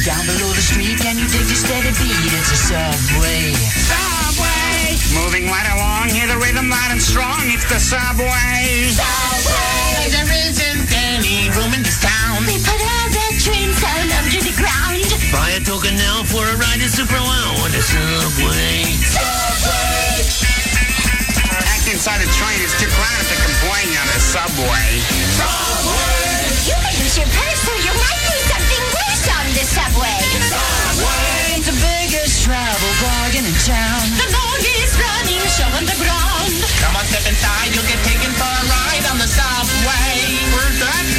Down below the street, can you dig a steady beat? It's a subway. Subway! Moving right along, hear the rhythm loud and strong. It's the subway. Subway. There isn't any room in this town. They put all the trains down under the ground. Buy a token now for a ride at Super Wow on the subway. Subway. Act inside a train is too crowded to complain on the subway. Subway! You may lose your purse or you might do something on the subway. Subway, the biggest travel bargain in town. The longest running show on the ground. Come on, step inside, you'll get taken for a ride on the subway. Where's that?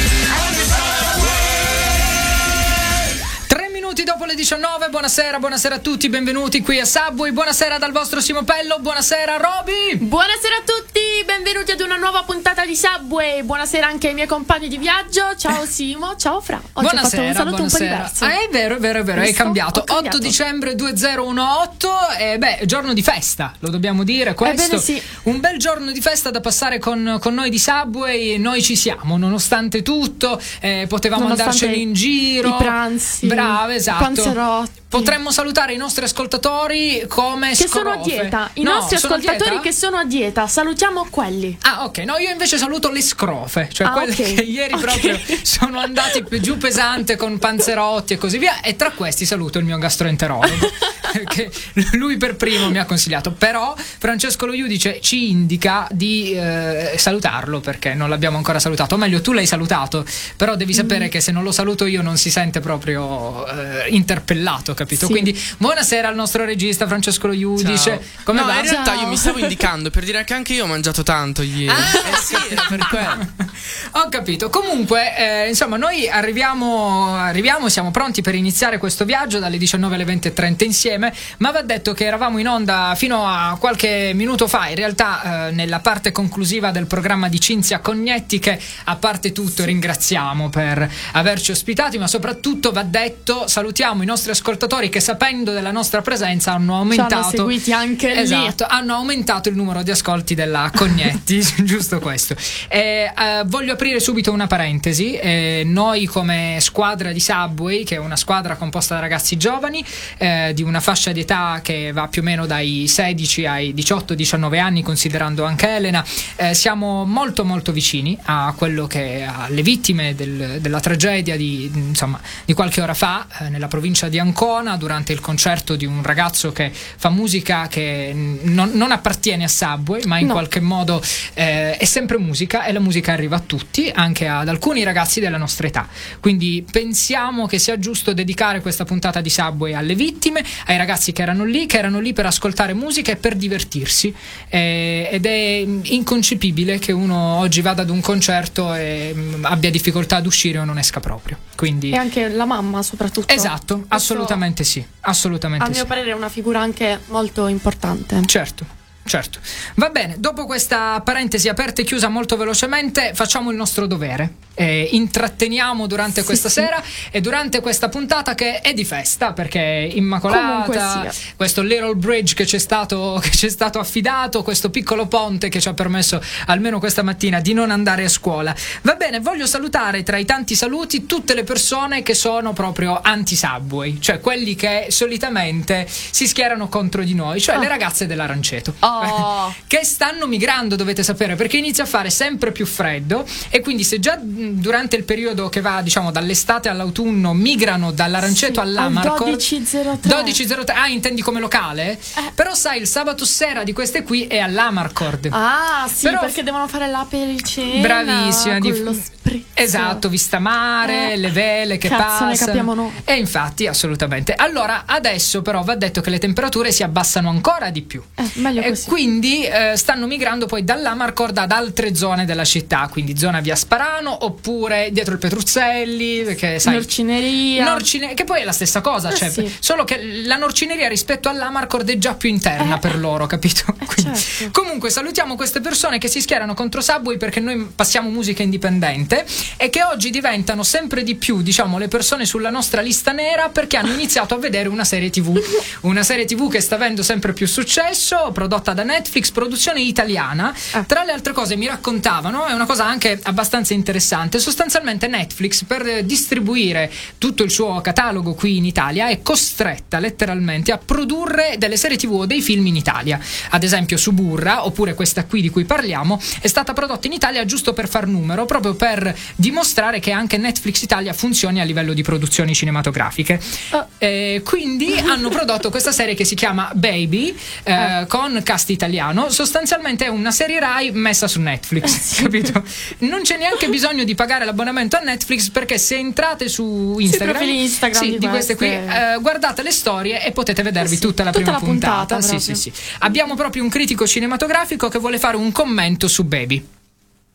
Minuti dopo le 19, buonasera, buonasera a tutti, benvenuti qui a Subway, buonasera dal vostro Simo Pello, buonasera Roby! Buonasera a tutti, benvenuti ad una nuova puntata di Subway. Buonasera anche ai miei compagni di viaggio. Ciao Simo, ciao Fra. Oggi buonasera, un saluto un po' buonasera. diverso. Ah, è vero, è vero, è vero, Visto? cambiato. Cambiato. 8 dicembre 2018, e beh, giorno di festa, lo dobbiamo dire questo. Ebbene sì. Un bel giorno di festa da passare con, con noi di Subway, noi ci siamo, nonostante tutto, eh, potevamo Nonostante andarcene in giro. i pranzi, Brava, i esatto. panzerotti. Potremmo salutare i nostri ascoltatori come Che sono a scrofe. dieta. I No, nostri ascoltatori che sono a dieta, salutiamo quelli. Ah, ok. No, io invece saluto le scrofe, cioè Ah, quelle ok. che ieri Ok. proprio sono andati giù pesante con panzerotti e così via. E tra questi saluto il mio gastroenterologo, che lui per primo mi ha consigliato. Però Francesco Lo Iudice ci indica di eh, salutarlo perché non l'abbiamo ancora salutato. O meglio, tu l'hai salutato, però devi Mm. sapere che se non lo saluto io non si sente proprio eh, interpellato, capito? Sì. Quindi buonasera al nostro regista Francesco Lo Iudice. Come no, va? in realtà Ciao. io mi stavo indicando per dire che anche io ho mangiato tanto ieri. Ah, eh sì, era per quello. Ho capito. Comunque, eh, insomma, noi arriviamo, arriviamo, siamo pronti per iniziare questo viaggio dalle 19 alle 20.30 insieme, ma va detto che eravamo in onda fino a qualche minuto fa, in realtà eh, nella parte conclusiva del programma di Cinzia Cognetti che a parte tutto ringraziamo per averci ospitati, ma soprattutto va detto salutiamo i nostri ascoltatori che sapendo della nostra presenza hanno aumentato seguiti anche lì. esatto, hanno aumentato il numero di ascolti della Cognetti, giusto questo. Eh, eh, voglio aprire subito una parentesi. Eh, noi come squadra di Subway, che è una squadra composta da ragazzi giovani, eh, di una fascia di età che va più o meno dai 16 ai 18-19 anni, considerando anche Elena, eh, siamo molto molto vicini a quello che alle vittime del- della tragedia di, insomma, di qualche ora fa eh, nella provincia di Ancona durante il concerto di un ragazzo che fa musica che non, non appartiene a Subway ma in No. qualche modo eh, è sempre musica e la musica arriva a tutti anche ad alcuni ragazzi della nostra età quindi pensiamo che sia giusto dedicare questa puntata di Subway alle vittime ai ragazzi che erano lì che erano lì per ascoltare musica e per divertirsi Eh, ed è inconcepibile che uno oggi vada ad un concerto e mm, abbia difficoltà ad uscire o non esca proprio quindi E anche la mamma soprattutto. Esatto, Questo, assolutamente sì, assolutamente A mio sì. parere è una figura anche molto importante. Certo. Certo. Va bene, dopo questa parentesi aperta e chiusa molto velocemente, facciamo il nostro dovere. Eh, intratteniamo durante questa sì. sera e durante questa puntata che è di festa perché Immacolata, questo little bridge che ci è stato, che ci è stato affidato, questo piccolo ponte che ci ha permesso almeno questa mattina di non andare a scuola. Va bene, voglio salutare tra i tanti saluti tutte le persone che sono proprio anti-subway, cioè quelli che solitamente si schierano contro di noi, cioè le ragazze dell'Aranceto. Oh. Che stanno migrando, dovete sapere, perché inizia a fare sempre più freddo e quindi se già durante il periodo che va, diciamo, dall'estate all'autunno migrano dall'Aranceto Sì, al all'Amarcord 12.03. 12.03 Ah, intendi come locale? Però sai, il sabato sera di queste qui è all'Amarcord. Ah, sì, Però- perché devono fare la pericena. Bravissima, con di- lo spritz. Esatto, vista mare, Eh, le vele che cazzo, ne passano. capiamo noi. E infatti, assolutamente. Allora, adesso però va detto che le temperature si abbassano ancora di più. Eh, meglio e quindi eh, stanno migrando poi dall'Amarcord ad altre zone della città, quindi zona via Sparano oppure dietro il Petruzzelli, perché sai Norcineria. Norcine- che poi è la stessa cosa, Eh, cioè, sì. solo che la norcineria rispetto all'Amarcord è già più interna Eh, per loro, capito? Quindi- certo. Comunque salutiamo queste persone che si schierano contro Subway perché noi passiamo musica indipendente e che oggi diventano sempre di più, diciamo, le persone sulla nostra lista nera perché hanno iniziato a vedere una serie TV. Una serie TV che sta avendo sempre più successo, prodotta da Netflix, produzione italiana. Ah. Tra le altre cose mi raccontavano, è una cosa anche abbastanza interessante, sostanzialmente Netflix per distribuire tutto il suo catalogo qui in Italia è costretta letteralmente a produrre delle serie TV o dei film in Italia. Ad esempio Suburra, oppure questa qui di cui parliamo, è stata prodotta in Italia giusto per far numero, proprio per dimostrare che anche Netflix Italia funzioni a livello di produzioni cinematografiche. Oh. Eh, quindi hanno prodotto questa serie che si chiama Baby eh, con cast italiano. Sostanzialmente è una serie Rai messa su Netflix, capito? Non c'è neanche bisogno di pagare l'abbonamento a Netflix perché se entrate su Instagram, Instagram sì, di di queste qui, eh, guardate le storie e potete vedervi Eh sì, tutta la tutta prima la puntata Sì, proprio. sì, sì. Abbiamo proprio un critico cinematografico che vuole fare un commento su Baby.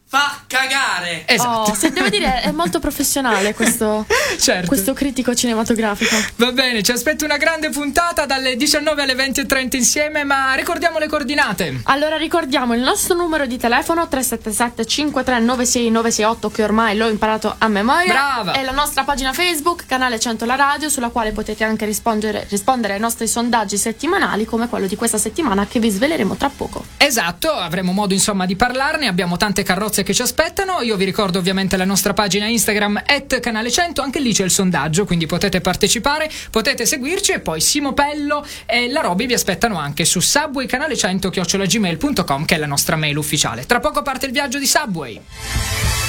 Fa cagare! Esatto. Oh, se devo dire, è molto professionale questo, Certo. questo critico cinematografico. Va bene, ci aspetta una grande puntata dalle 19 alle 20.30 insieme, ma ricordiamo le coordinate. Allora ricordiamo il nostro numero di telefono 377 5396 968 che ormai l'ho imparato a memoria. Brava. E la nostra pagina Facebook, canale 100 La Radio, sulla quale potete anche rispondere, rispondere ai nostri sondaggi settimanali come quello di questa settimana che vi sveleremo tra poco. Esatto, avremo modo insomma di parlarne, abbiamo tante carrozze che ci aspettano. Io vi ricordo ovviamente la nostra pagina Instagram at canale 100, anche lì c'è il sondaggio, quindi potete partecipare, potete seguirci e poi Simo Pello e la Roby vi aspettano anche su subwaycanale 100 gmail.com che è la nostra mail ufficiale. Tra poco parte il viaggio di Subway.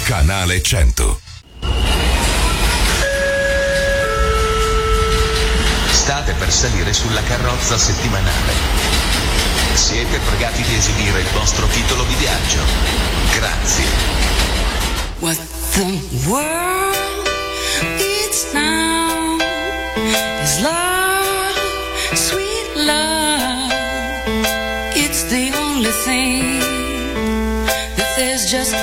Canale 100. State per salire sulla carrozza settimanale. Siete pregati di esibire il vostro titolo di viaggio. Grazie. What the world needs now is love, sweet love. It's the only thing that there's just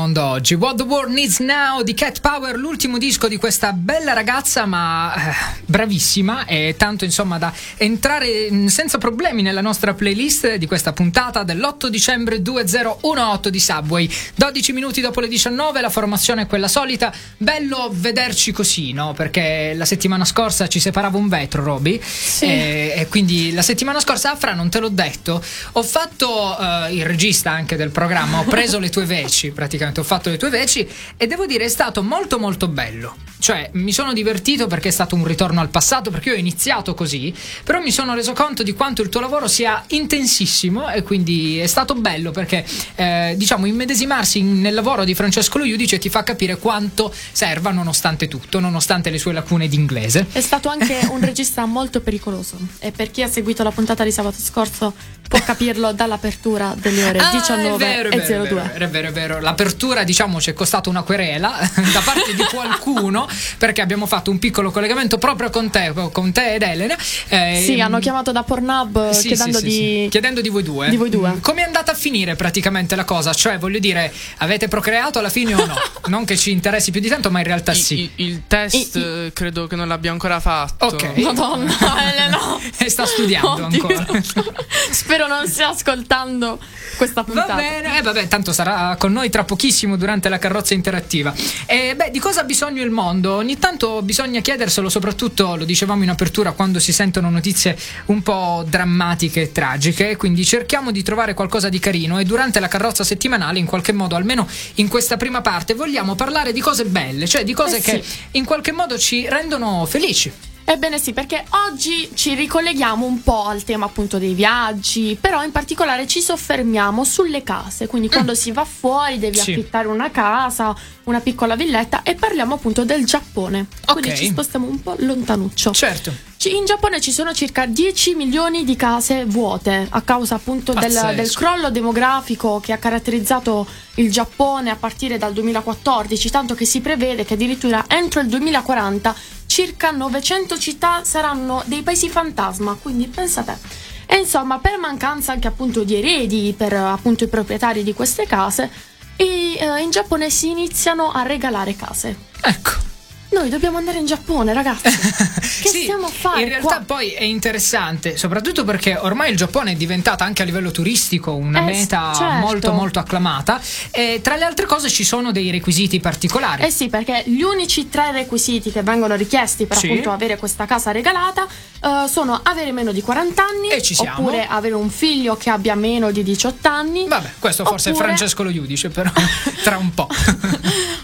mondo oggi? What the World Needs Now di Cat Power, l'ultimo disco di questa bella ragazza ma eh, bravissima e tanto insomma da entrare mm, senza problemi nella nostra playlist di questa puntata dell'8 dicembre 2018 di Subway. 12 minuti dopo le 19 la formazione è quella solita. Bello vederci così, no? Perché la settimana scorsa ci separava un vetro, Roby. E, e quindi la settimana scorsa, ah, Fra, non te l'ho detto, ho fatto eh, il regista anche del programma, ho preso le tue veci, praticamente ho fatto le tue veci e devo dire è stato molto molto bello. Cioè, mi sono divertito perché è stato un ritorno al passato, perché io ho iniziato così, però mi sono reso conto di quanto il tuo lavoro sia intensissimo e quindi è stato bello perché, eh, diciamo, immedesimarsi nel lavoro di Francesco Lo Iudice ti fa capire quanto serva nonostante tutto, nonostante le sue lacune d'inglese. È stato anche un regista molto pericoloso e per chi ha seguito la puntata di sabato scorso può capirlo dall'apertura delle ore Ah, 19 è vero, è e vero, 02. È vero, è vero. L'apertura, diciamo, ci è costata una querela da parte di qualcuno perché abbiamo fatto un piccolo collegamento proprio con te, con te ed Elena. Eh, Sì, hanno chiamato da Pornhub sì, chiedendo sì, sì, di sì. chiedendo di voi due. di voi due. Mm, Come è andata a finire praticamente la cosa? Cioè, voglio dire, avete procreato alla fine o no? non che ci interessi più di tanto, ma in realtà sì. I- il test eh, credo che non l'abbia ancora fatto. Ok. Madonna, Elena. E sta studiando Oddio. ancora. Spero non stia ascoltando questa puntata. Va bene, eh, vabbè, tanto sarà con noi tra pochissimo durante la carrozza interattiva. E beh, di cosa ha bisogno il mondo? Ogni tanto bisogna chiederselo, soprattutto lo dicevamo in apertura, quando si sentono notizie un po' drammatiche e tragiche. Quindi cerchiamo di trovare qualcosa di carino e durante la carrozza settimanale, in qualche modo, almeno in questa prima parte, vogliamo parlare di cose belle, cioè di cose Eh che sì. in qualche modo ci rendono felici. Ebbene sì, perché oggi ci ricolleghiamo un po' al tema appunto dei viaggi, però in particolare ci soffermiamo sulle case, quindi quando si va fuori devi Mm. Sì. affittare una casa, una piccola villetta e parliamo appunto del Giappone. Quindi Ok. ci spostiamo un po' lontanuccio. Certo. In Giappone ci sono circa 10 milioni di case vuote a causa appunto del, del crollo demografico che ha caratterizzato il Giappone a partire dal 2014, tanto che si prevede che addirittura entro il 2040 circa 900 città saranno dei paesi fantasma, quindi pensate. E insomma, per mancanza anche appunto di eredi per appunto i proprietari di queste case, e, eh, in Giappone si iniziano a regalare case. Ecco. Noi dobbiamo andare in Giappone, ragazzi. Che Sì, stiamo a fare? In realtà qua? poi è interessante, soprattutto perché ormai il Giappone è diventata anche a livello turistico una Eh, meta certo. molto molto acclamata e tra le altre cose ci sono dei requisiti particolari. Eh sì, perché gli unici tre requisiti che vengono richiesti per Sì. appunto avere questa casa regalata eh, sono avere meno di 40 anni E ci siamo. oppure avere un figlio che abbia meno di 18 anni. Vabbè, questo forse oppure- è Francesco lo giudice, però tra un po'.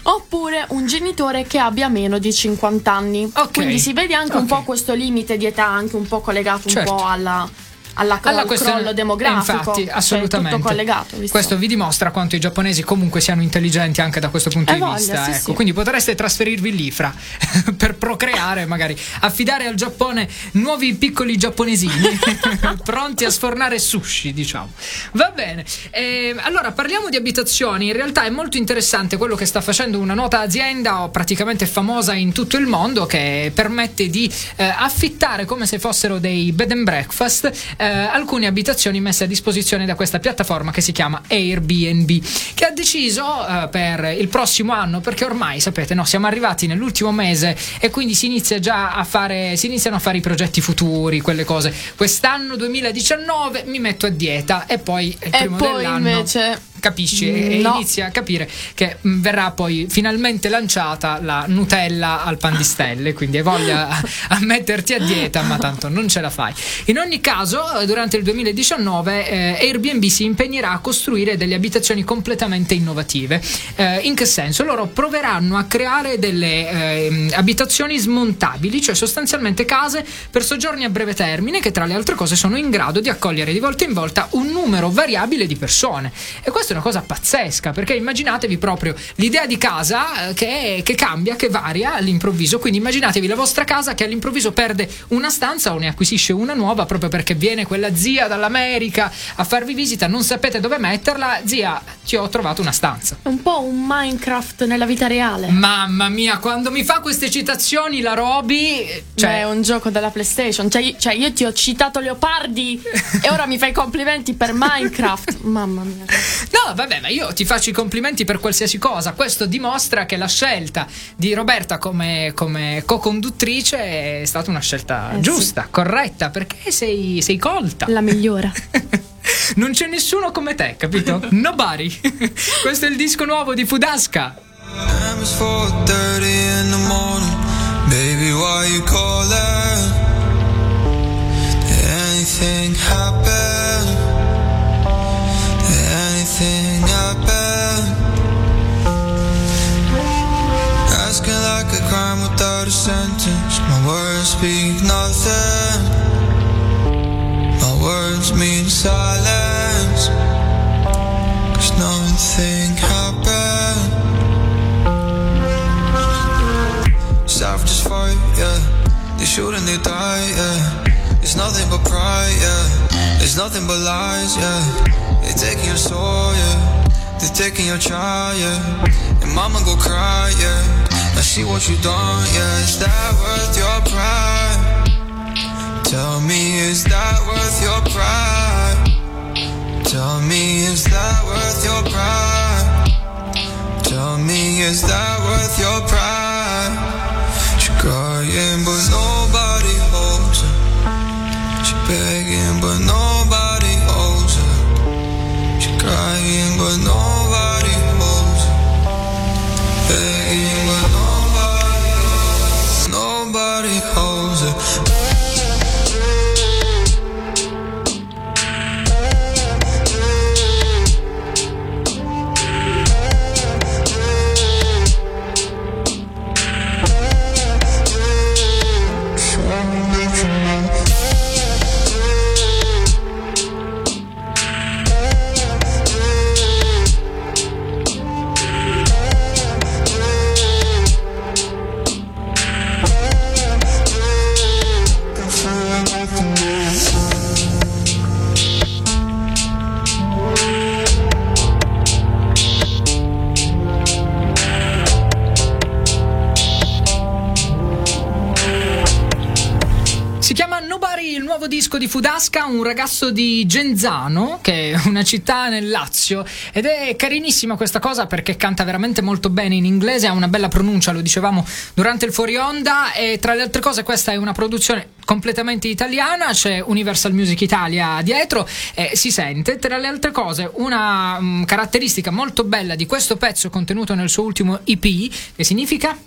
Oppure un genitore che abbia meno di 50 anni. Ok. Quindi si vede anche un Ok. po' questo limite di età, anche un po' collegato Certo. un po' alla, alla, Alla al crollo demografico. Infatti, Cioè, assolutamente. tutto collegato. visto? Questo vi dimostra quanto i giapponesi comunque siano intelligenti anche da questo punto Eh di voglia, vista. sì, ecco. sì. Quindi potreste trasferirvi lì fra per procreare, magari affidare al Giappone nuovi piccoli giapponesini pronti a sfornare sushi, diciamo. Va bene. Eh, allora parliamo di abitazioni. In realtà è molto interessante quello che sta facendo una nota azienda praticamente famosa in tutto il mondo che permette di eh, affittare come se fossero dei bed and breakfast eh, alcune abitazioni messe a disposizione da questa piattaforma che si chiama Airbnb che ha deciso eh, per il prossimo anno perché ormai sapete no siamo arrivati nell'ultimo mese e quindi si inizia già a fare si iniziano a fare i progetti futuri quelle cose. Quest'anno 2019 mi metto a dieta e poi il E primo poi dell'anno. invece capisci e, e No. inizi a capire che mh, verrà poi finalmente lanciata la Nutella al pan di stelle quindi hai voglia a, a metterti a dieta ma tanto non ce la fai in ogni caso eh, durante il 2019 eh, Airbnb si impegnerà a costruire delle abitazioni completamente innovative Eh, in che senso? loro proveranno a creare delle ehm, abitazioni smontabili cioè sostanzialmente case per soggiorni a breve termine che tra le altre cose sono in grado di accogliere di volta in volta un numero variabile di persone e questo questa è una cosa pazzesca, perché immaginatevi proprio l'idea di casa eh, che, che cambia, che varia all'improvviso. Quindi immaginatevi la vostra casa che all'improvviso perde una stanza o ne acquisisce una nuova proprio perché viene quella zia dall'America a farvi visita, non sapete dove metterla. Zia, ti ho trovato una stanza. È un po' un Minecraft nella vita reale. Mamma mia, quando mi fa queste citazioni la Roby. Cioè, è un gioco della PlayStation. Cioè, cioè, io ti ho citato Leopardi e ora mi fai complimenti per Minecraft. Mamma mia. No, vabbè, ma io ti faccio i complimenti per qualsiasi cosa. Questo dimostra che la scelta di Roberta come, come co-conduttrice è stata una scelta Eh, giusta, sì. corretta, perché sei, sei colta. La migliora. Non c'è nessuno come te, capito? Nobody. Questo è il disco nuovo di Fudasca. Time is 4:30 in the morning. Baby, why you calling? Did anything happen? A sentence. My words speak nothing. My words mean silence. Cause nothing happened. South just fight, yeah. They shoot and they die, yeah. It's nothing but pride, yeah. It's nothing but lies, yeah. They taking your soul, yeah. They taking your child, yeah. And mama go cry, yeah. I see what you done, yeah. Is that worth your pride? Tell me, is that worth your pride? Tell me, is that worth your pride? Tell me, is that worth your pride? She crying, but nobody holds her. She begging, but nobody trying, but no Fudasca, un ragazzo di Genzano, che è una città nel Lazio, ed è carinissima questa cosa perché canta veramente molto bene in inglese, ha una bella pronuncia, lo dicevamo durante il fuori onda, e tra le altre cose questa è una produzione completamente italiana, c'è Universal Music Italia dietro, e si sente, tra le altre cose, una mm, caratteristica molto bella di questo pezzo contenuto nel suo ultimo EP, che significa...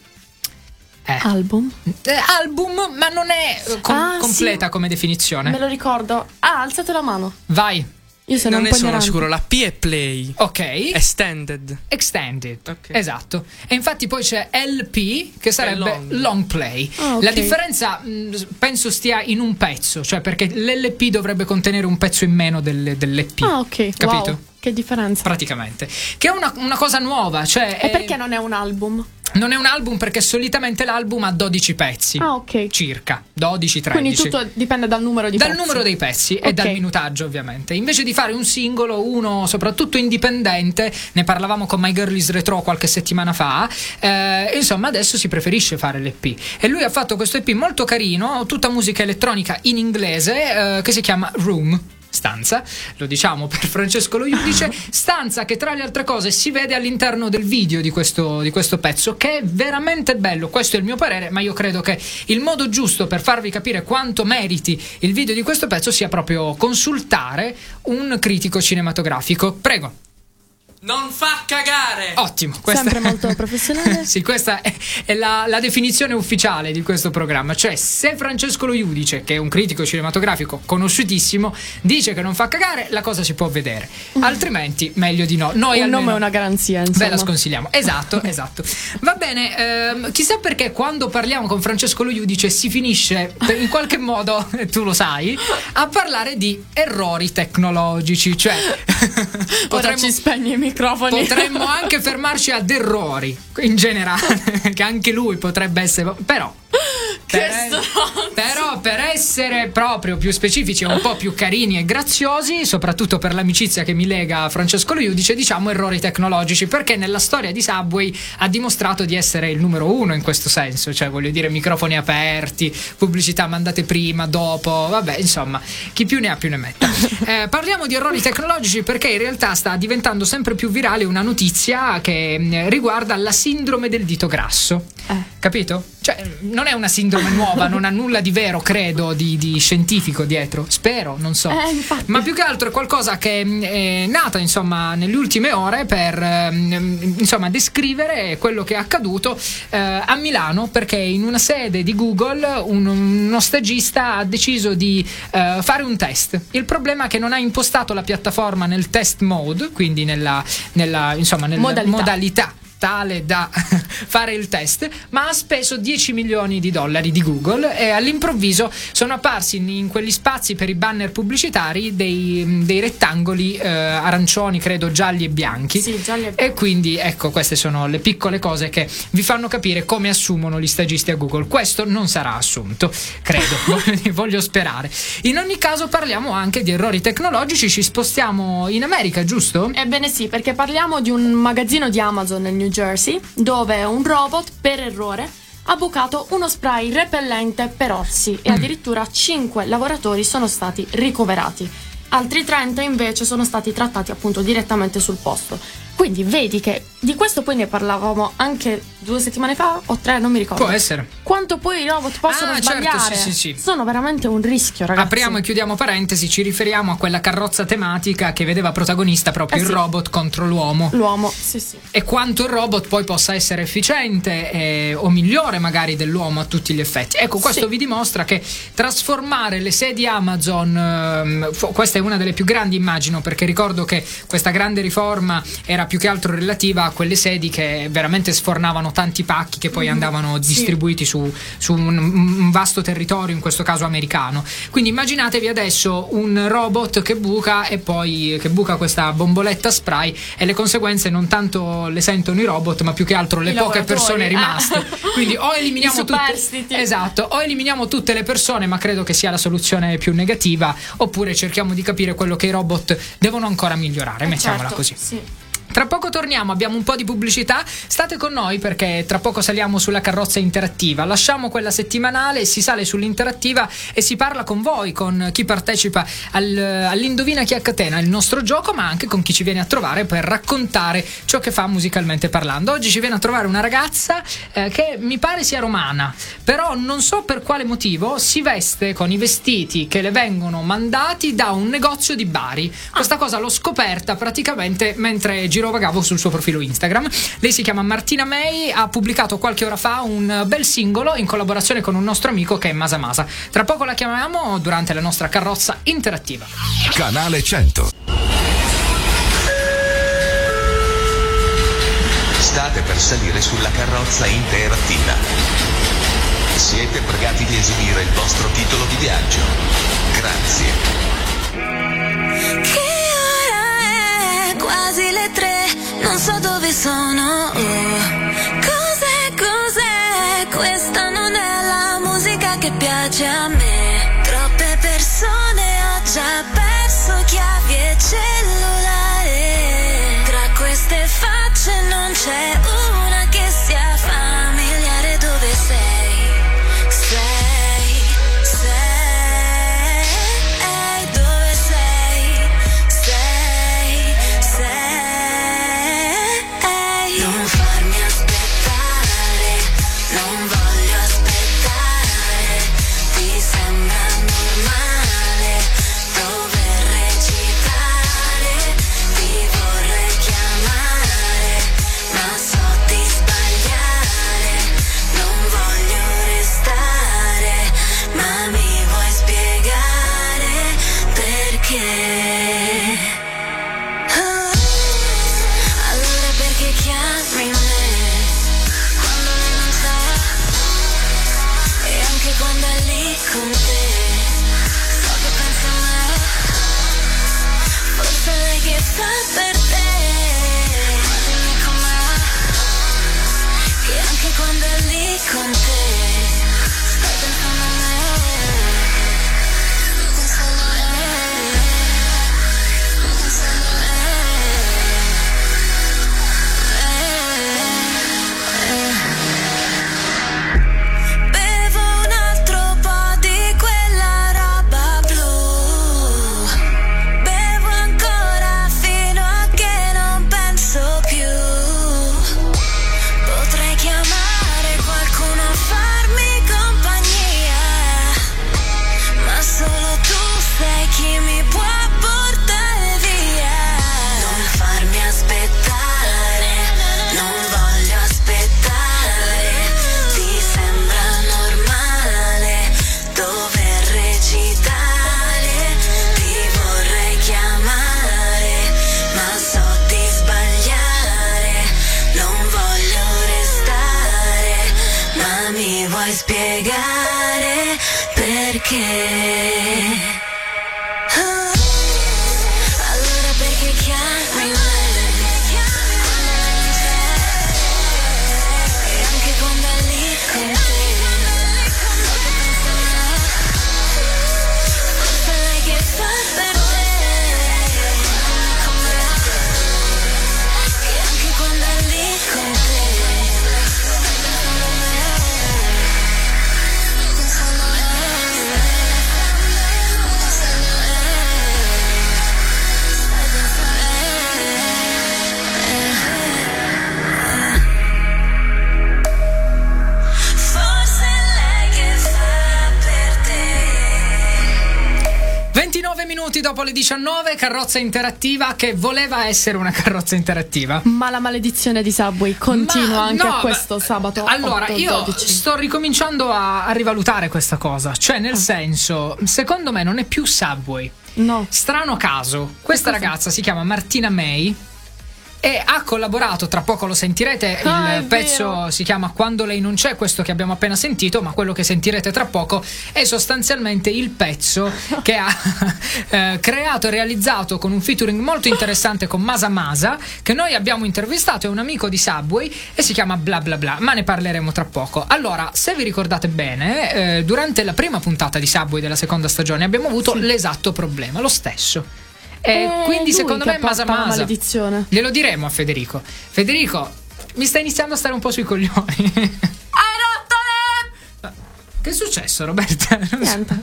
Eh. Album. Eh, album, ma non è eh, com- Ah, completa sì. come definizione. Me lo ricordo. Ah, alzate la mano. Vai. Io sono non un ne po' sono ignorante. sicuro. La P è play. Ok. Extended. Extended. Ok. Esatto. E infatti poi c'è LP che sarebbe long. long. play. Ah, ok. La differenza mh, penso stia in un pezzo, cioè perché l'LP dovrebbe contenere un pezzo in meno del- dell'EP. Ah, ok. Capito? Wow, che differenza. Praticamente. Che è una, una cosa nuova, cioè... E è- perché non è un album? Non è un album perché solitamente l'album ha 12 pezzi. Ah, ok. Circa. 12-13. Quindi tutto dipende dal numero di dal pezzi. numero dei pezzi e Ok. dal minutaggio ovviamente invece di fare un singolo uno soprattutto indipendente ne parlavamo con My Girlies Retro qualche settimana fa eh, insomma adesso si preferisce fare l'EP e lui ha fatto questo EP molto carino tutta musica elettronica in inglese eh, che si chiama Room stanza, lo diciamo per Francesco Lo Iudice, stanza che tra le altre cose si vede all'interno del video di questo, di questo pezzo, che è veramente bello, questo è il mio parere, ma io credo che il modo giusto per farvi capire quanto meriti il video di questo pezzo sia proprio consultare un critico cinematografico. Prego. Non fa cagare! Ottimo, questa Sempre molto professionale. Sì, questa è, è la, la definizione ufficiale di questo programma. Cioè, se Francesco Lo Iudice, che è un critico cinematografico conosciutissimo, dice che non fa cagare, la cosa si può vedere. Altrimenti, meglio di no. Noi Un almeno nome è una garanzia, Ve insomma. la sconsigliamo. Esatto, esatto. Va bene, ehm, chissà perché quando parliamo con Francesco Lo Iudice si finisce, in qualche modo, tu lo sai, a parlare di errori tecnologici. Cioè, Ora potremmo, ci spegni microfoni. potremmo anche fermarci ad errori in generale, che anche lui potrebbe essere. Però. Che Per, stronzo. Però per essere proprio più specifici e un po' più carini e graziosi, soprattutto per l'amicizia che mi lega a Francesco Lo Iudice, diciamo errori tecnologici, perché nella storia di Subway ha dimostrato di essere il numero uno in questo senso, cioè voglio dire microfoni aperti, pubblicità mandate prima, dopo, vabbè, insomma, chi più ne ha più ne metta. Eh, parliamo di errori tecnologici perché in realtà sta diventando sempre più virale una notizia che mh, riguarda la sindrome del dito grasso. Capito? Cioè, non è una sindrome nuova, non ha nulla di vero, credo, di, di scientifico dietro. Spero, non so. Eh. Ma più che altro è qualcosa che mh, è nata, insomma, nelle ultime ore per ehm, insomma, descrivere quello che è accaduto eh, a Milano, perché in una sede di Google un- uno stagista ha deciso di eh, fare un test. Il problema è che non ha impostato la piattaforma nel test mode, quindi nella, nella, insomma, nella Modalità. modalità tale da fare il test, ma ha speso 10 milioni di dollari di Google e all'improvviso sono apparsi in, in quegli spazi per i banner pubblicitari dei, dei rettangoli eh, arancioni, credo gialli e bianchi. Sì, gialli e E quindi ecco, queste sono le piccole cose che vi fanno capire come assumono gli stagisti a Google. Questo non sarà assunto, credo, voglio- voglio sperare. In ogni caso parliamo anche di errori tecnologici, ci spostiamo in America, giusto? Ebbene sì, perché parliamo di un magazzino di Amazon nel New Jersey dove un robot per errore ha bucato uno spray repellente per orsi e addirittura 5 lavoratori sono stati ricoverati. Altri 30 invece sono stati trattati appunto direttamente sul posto. Quindi vedi che di questo poi ne parlavamo anche due settimane fa o tre, non mi ricordo. Può essere. Quanto poi i robot possono Ah, certo, sbagliare. sì, sì, sì. Sono veramente un rischio, ragazzi. Apriamo e chiudiamo parentesi, ci riferiamo a quella carrozza tematica che vedeva protagonista proprio Eh il robot contro l'uomo. L'uomo, sì, sì. E quanto il robot poi possa essere efficiente eh, o migliore magari dell'uomo a tutti gli effetti. Ecco, questo vi dimostra che trasformare le sedi Amazon, ehm, questa è una delle più grandi immagino, perché ricordo che questa grande riforma era più che altro relativa a quelle sedi che veramente sfornavano tanti pacchi che poi andavano distribuiti su, su un, un vasto territorio, in questo caso americano. Quindi immaginatevi adesso un robot che buca e poi che buca questa bomboletta spray e le conseguenze non tanto le sentono i robot, ma più che altro le I poche persone eh. rimaste. Quindi o eliminiamo tutte. Esatto, o eliminiamo tutte le persone, ma credo che sia la soluzione più negativa, oppure cerchiamo di capire quello che i robot devono ancora migliorare, Eh, mettiamola certo, così. Sì. Tra poco torniamo, abbiamo un po' di pubblicità. State con noi perché tra poco saliamo sulla carrozza interattiva. Lasciamo quella settimanale, si sale sull'interattiva e si parla con voi, con chi partecipa al- all'Indovina chi a catena, il nostro gioco, ma anche con chi ci viene a trovare per raccontare ciò che fa musicalmente parlando. Oggi ci viene a trovare una ragazza eh, che mi pare sia romana, però non so per quale motivo si veste con i vestiti che le vengono mandati da un negozio di Bari. Questa cosa l'ho scoperta praticamente mentre girovagavo sul suo profilo Instagram. Lei si chiama Martina May, ha pubblicato qualche ora fa un bel singolo in collaborazione con un nostro amico che è Masa Masa. Tra poco la chiamiamo durante la nostra carrozza interattiva. Canale 100. State per salire sulla carrozza interattiva. Siete pregati di esibire il vostro titolo di viaggio. Grazie. Quasi le tre, non so dove sono. oh. Cos'è, cos'è? Questa non è la musica che piace a me. Troppe persone ho già perso chiavi e cellulare. Tra queste facce non c'è una 2019 carrozza interattiva che voleva essere una carrozza interattiva. Ma la maledizione di Subway continua ma, anche no, a questo sabato. Allora, 8, io 12. sto ricominciando a, a, rivalutare questa cosa. Cioè, nel ah. senso, secondo me non è più Subway. No. Strano caso. Questa ragazza si chiama Martina May e ha collaborato, tra poco lo sentirete, Ah, il pezzo vero. si chiama Quando lei non c'è, questo che abbiamo appena sentito, ma quello che sentirete tra poco è sostanzialmente il pezzo che ha eh, creato e realizzato con un featuring molto interessante con Masa Masa, che noi abbiamo intervistato, è un amico di Subway e si chiama Bla Bla Bla, ma ne parleremo tra poco. Allora, se vi ricordate bene, eh, durante la prima puntata di Subway della seconda stagione abbiamo avuto l'esatto problema, lo stesso. E È quindi secondo me Masa Masa maledizione. Glielo diremo a Federico. Federico, mi sta iniziando a stare un po' sui coglioni. Hai rotto le... Che è successo, Roberta? Niente.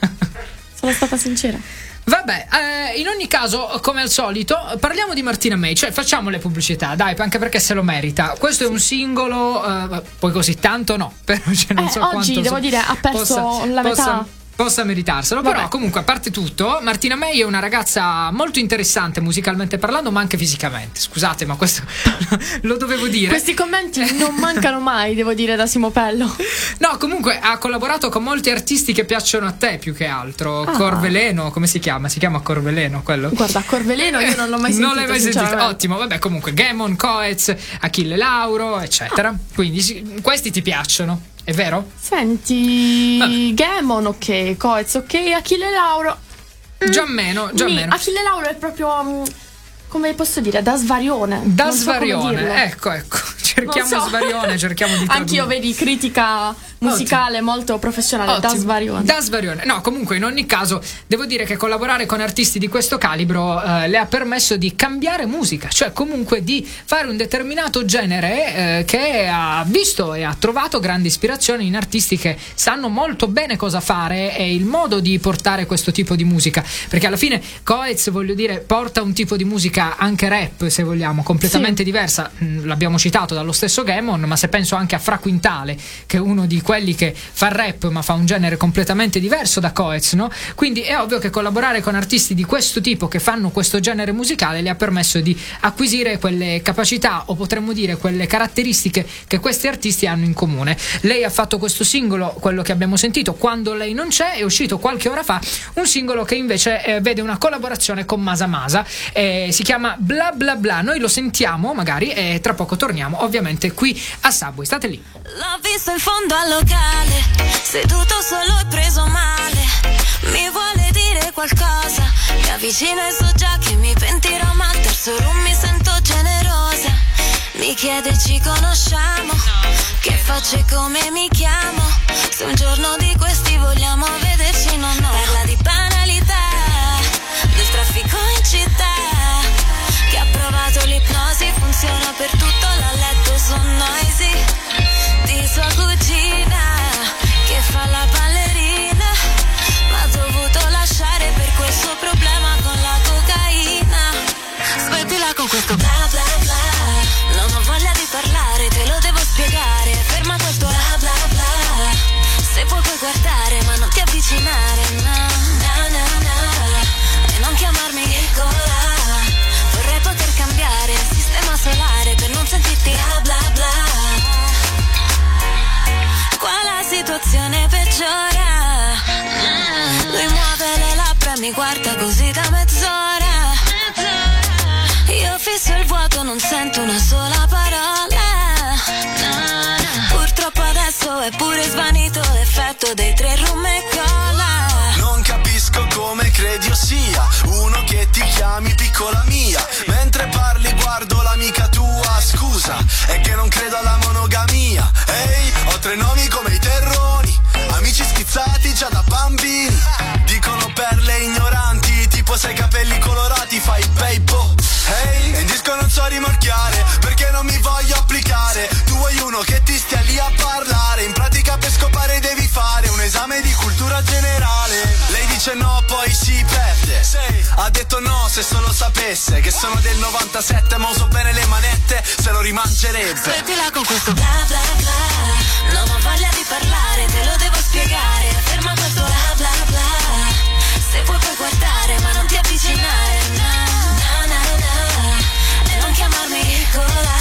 Sono stata sincera. Vabbè, eh, in ogni caso, come al solito, parliamo di Martina May, cioè facciamo le pubblicità, dai, anche perché se lo merita. Questo è un singolo, eh, poi così tanto no, però cioè, non Eh, so oggi, quanto devo so- dire, ha perso la metà. Possa, possa meritarselo, Vabbè. però comunque a parte tutto, Martina May è una ragazza molto interessante musicalmente parlando, ma anche fisicamente. Scusate, ma questo lo dovevo dire. Questi commenti non mancano mai, devo dire, da Simo Pello. No, comunque ha collaborato con molti artisti che piacciono a te più che altro. Ah. Corveleno, come si chiama? Si chiama Corveleno quello? Guarda, Corveleno io non l'ho mai sentito. Non l'hai mai sentito? Ottimo, vabbè, comunque Gamon, Coez, Achille Lauro, eccetera. Ah. Quindi questi ti piacciono, è vero? Senti, Gamon, ok, Coez, ok, Achille Lauro. Già meno, già Mi- meno. Achille Lauro è proprio. mm, come posso dire, da svarione. Da Non so svarione, ecco, ecco. Cerchiamo so. svarione, cerchiamo di Anch'io vedi critica musicale molto professionale, da Ottimo. svarione. Da svarione. No, comunque in ogni caso devo dire che collaborare con artisti di questo calibro eh, le ha permesso di cambiare musica, cioè comunque di fare un determinato genere eh, che ha visto e ha trovato grande ispirazione in artisti che sanno molto bene cosa fare e il modo di portare questo tipo di musica, perché alla fine Coez, voglio dire, porta un tipo di musica anche rap, se vogliamo, completamente diversa, Mm, l'abbiamo citato dallo dallo stesso Gamon, ma se penso anche a Fra Quintale, che è uno di quelli che fa rap ma fa un genere completamente diverso da Coez, no? Quindi è ovvio che collaborare con artisti di questo tipo che fanno questo genere musicale le ha permesso di acquisire quelle capacità o potremmo dire quelle caratteristiche che questi artisti hanno in comune. Lei ha fatto questo singolo, quello che abbiamo sentito, Quando lei non c'è, è uscito qualche ora fa, un singolo che invece eh, vede una collaborazione con Masa Masa, eh, si chiama Bla Bla Bla, noi lo sentiamo magari e tra poco torniamo ovviamente qui a Subway, state lì. L'ho visto in fondo al locale, seduto solo e preso male. Mi vuole dire qualcosa, mi avvicino e so già che mi pentirò, ma al terzo room mi sento generosa. Mi chiede ci conosciamo, che faccio e come mi chiamo. Se un giorno di questi vogliamo vederci, no, no. Parla di banalità, del traffico in città. Che ha provato l'ipnosi, funziona per tutto, Di sua cugina, che fa la ballerina. Ma dovuto lasciare per questo problema con la cocaina. Smettila con questo bla bla bla. Non ho voglia di parlare, te lo devo spiegare. Ferma quel bla bla bla. Se vuoi puoi guardare, ma non ti avvicinare. Situazione peggiora. Lui muove le labbra e mi guarda così da mezz'ora. Io fisso il vuoto, non sento una sola parola. Purtroppo adesso è pure svanito l'effetto dei tre rum e cola. Non capisco come credi io sia uno che ti chiami piccola mia. Detto no se solo sapesse che sono del 97, ma uso bene le manette, se lo rimangerebbe. Smettila con questo bla bla bla. Non ho voglia di parlare, te lo devo spiegare. Ferma quel tuo bla bla bla. Se vuoi puoi guardare, ma non ti avvicinare. No, no, no, no. E non chiamarmi Nicola.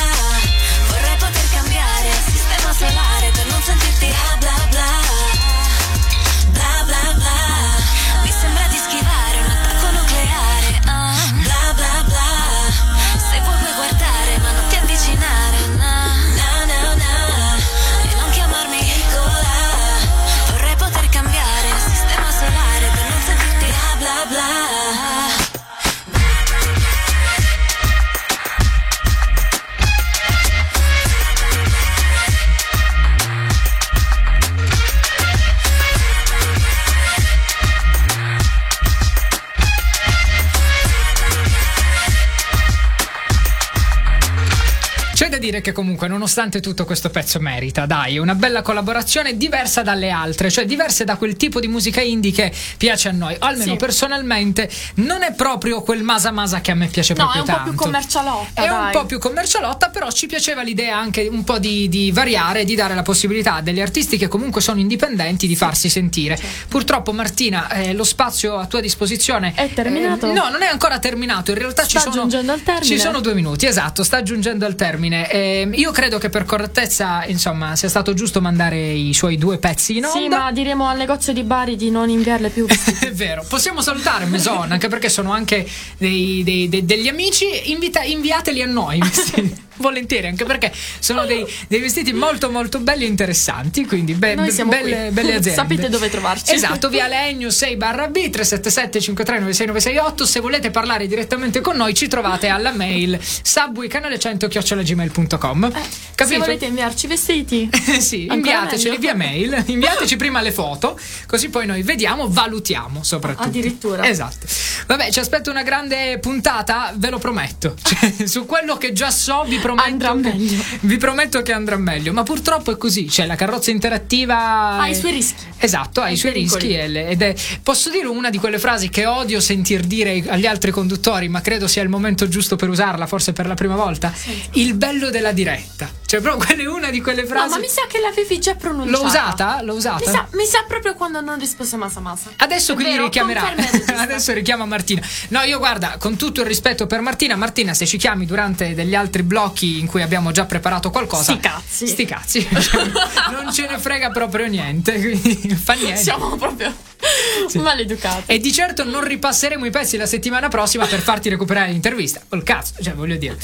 Dire che comunque nonostante tutto questo pezzo merita, dai, una bella collaborazione diversa dalle altre, cioè diverse da quel tipo di musica indie che piace a noi, almeno Sì. personalmente non è proprio quel masa masa che a me piace No, è proprio un po' tanto. più commercialotta. È un dai. po' più commercialotta, però ci piaceva l'idea anche un po' di, di variare, di dare la possibilità a degli artisti che comunque sono indipendenti di farsi sentire. Purtroppo, Martina, eh, lo spazio a tua disposizione È terminato? eh, no, non è ancora terminato. In realtà ci Sta sono, al termine? Ci sono due minuti, esatto, sta giungendo al termine. Ehm, io credo che per correttezza, insomma, sia stato giusto mandare i suoi due pezzi in onda. Sì, ma diremo al negozio di Bari di non inviarle più. È vero, possiamo salutare Maison anche perché sono anche dei- dei- dei- degli amici. Invita- inviateli a noi. volentieri, anche perché sono dei, dei vestiti molto, molto belli e interessanti. Quindi, be- Noi siamo belle, belle aziende. Sapete dove trovarci. Esatto, via Legno 6 barra B 377 5396968. Se volete parlare direttamente con noi, ci trovate alla mail subwaycanale100 chiocciolagmail.com. Se Capito? volete inviarci vestiti, sì, inviateceli via mail, inviateci prima le foto, così poi noi vediamo, valutiamo soprattutto. Addirittura. Esatto. Vabbè, ci aspetta una grande puntata, ve lo prometto. Cioè, su quello che già so, vi prometto. Andrà che, meglio. Vi prometto che andrà meglio, ma purtroppo è così. Cioè, la carrozza interattiva. ha i suoi rischi. Esatto, ha i suoi rischi ed è, posso dire una di quelle frasi che odio sentir dire agli altri conduttori, ma credo sia il momento giusto per usarla, forse per la prima volta. Il bello della diretta. Cioè, proprio quella è una di quelle No, frasi. ma mi sa che l'avevi già pronunciata. L'ho usata? L'ho usata? Mi sa, mi sa proprio quando non risposto Masa Masa. Adesso È quindi vero, richiamerà. Adesso richiama Martina. No, io guarda, con tutto il rispetto per Martina, Martina, se ci chiami durante degli altri blocchi in cui abbiamo già preparato qualcosa. Sti cazzi. Sti cazzi. non ce ne frega proprio niente. Quindi fa niente. Siamo proprio maleducati. E di certo non ripasseremo i pezzi la settimana prossima per farti recuperare l'intervista. Col cazzo, cioè voglio dire.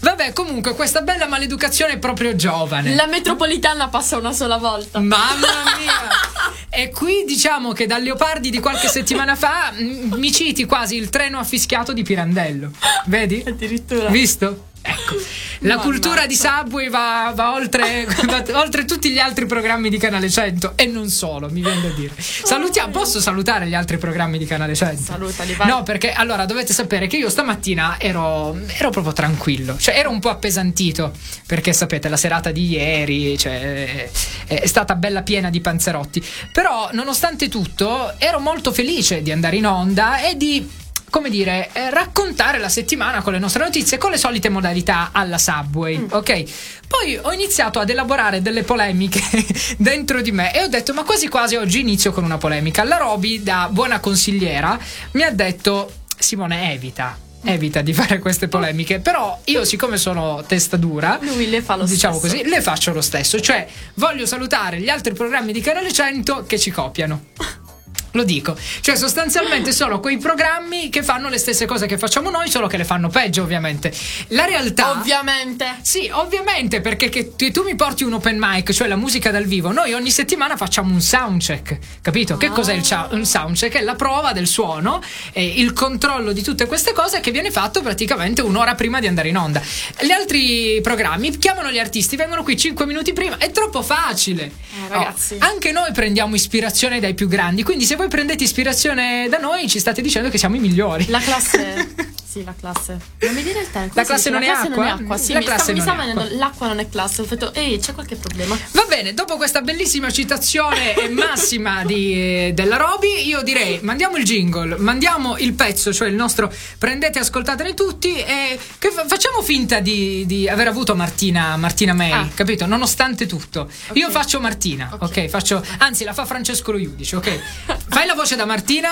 Vabbè, comunque, questa bella maleducazione è proprio giovane. La metropolitana passa una sola volta. Mamma mia! E qui diciamo che dal Leopardi di qualche settimana fa m- mi citi quasi il treno affischiato di Pirandello. Vedi? Addirittura. Visto? Ecco, la Mannaggia. cultura di Subway va, va oltre, va oltre tutti gli altri programmi di Canale 100 e non solo, mi viene da dire. Salutiamo, posso salutare gli altri programmi di Canale 100? Salutali, vai. No, perché allora dovete sapere che io stamattina ero, ero proprio tranquillo, cioè ero un po' appesantito, perché sapete la serata di ieri cioè, è, è stata bella piena di panzerotti, però nonostante tutto ero molto felice di andare in onda e di come dire, eh, raccontare la settimana con le nostre notizie con le solite modalità alla Subway, ok? Poi ho iniziato ad elaborare delle polemiche dentro di me e ho detto ma quasi quasi oggi inizio con una polemica. La Roby da buona consigliera mi ha detto Simone evita Evita di fare queste polemiche, però io, siccome sono testa dura, Lui le fa lo diciamo stesso. così, le faccio lo stesso. Cioè, voglio salutare gli altri programmi di Canale 100 che ci copiano. Lo dico, cioè sostanzialmente sono quei programmi che fanno le stesse cose che facciamo noi, solo che le fanno peggio, ovviamente. La realtà. Ovviamente. Sì, ovviamente, perché che tu, mi porti un open mic, cioè la musica dal vivo, noi ogni settimana facciamo un soundcheck, capito? Che cos'è il, cia- un soundcheck? È la prova del suono, il controllo di tutte queste cose che viene fatto praticamente un'ora prima di andare in onda. Gli altri programmi chiamano gli artisti, vengono qui 5 minuti prima, è troppo facile. Eh, ragazzi. Oh, anche noi prendiamo ispirazione dai più grandi, quindi se voi prendete ispirazione da noi ci state dicendo che siamo i migliori. La classe. sì, la classe. Non mi dire il tempo. La classe non la è classe acqua? Non è acqua. Sì, La mi sta, classe mi non sta è venendo. acqua. L'acqua non è classe. Ho detto, ehi, c'è qualche problema. Va bene, dopo questa bellissima citazione massima di, eh, della Roby, io direi mandiamo il jingle, mandiamo il pezzo, cioè il nostro prendete e ascoltatene tutti e fa- facciamo finta di, di aver avuto Martina, Martina May, Ah. capito? Nonostante tutto. Io faccio Martina, ok? Faccio, anzi la fa Francesco lo Iudice, ok? Fai la voce da Martina?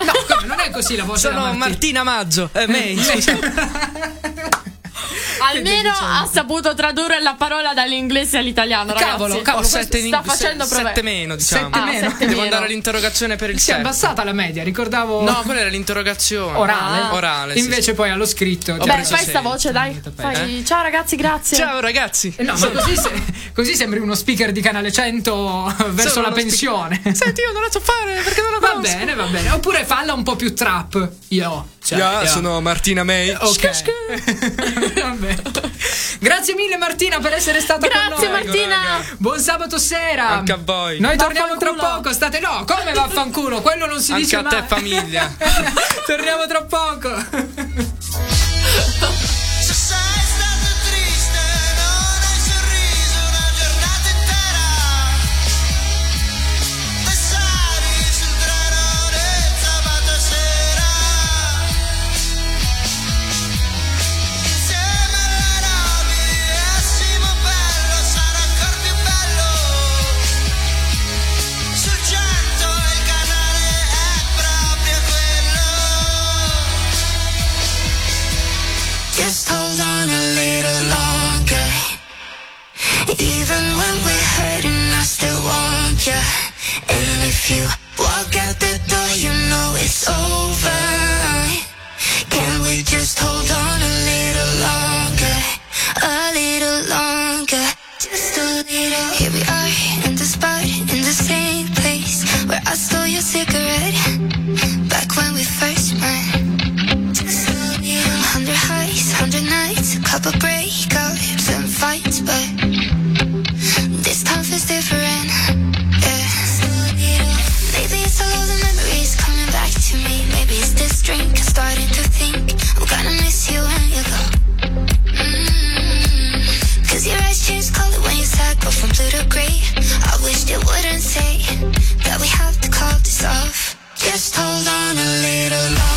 No, come, non è così la voce da Sono Martina. Martina Maggio. Eh, May, scusa. Almeno ha saputo tradurre la parola dall'inglese all'italiano. Cavolo, ragazzi. cavolo, sette, sta facendo se- prove. sette meno, diciamo. Sette Ah, meno. sette Devo meno. andare all'interrogazione per il Si è set. abbassata la media, ricordavo No, quella era l'interrogazione. orale. Ah. Orale, sì, Invece poi allo scritto. Ho Beh, fai sta voce, dai. Fai, Ciao ragazzi, grazie. Ciao ragazzi. Eh No, ma così, se- così sembri uno speaker di Canale 100 verso Sono la pensione. Senti, io non la so fare perché non la Va conosco. bene, va bene. Oppure falla un po' più trap. Io. Cioè, Yeah, io. sono Martina May. Ok. Vabbè. Grazie mille Martina per essere stata Grazie, con noi. Martina. Buon sabato sera. Anche a voi. Noi torniamo tra poco. State no, come vaffanculo? Quello non si Anche dice a mai. te, famiglia. torniamo tra poco. you walk out the door, you know it's over. starting to think I'm gonna miss you when you go. Mm-hmm. Cause your eyes change color when you said go from blue to gray. I wished it wouldn't say that we have to call this off. Just hold on a little longer.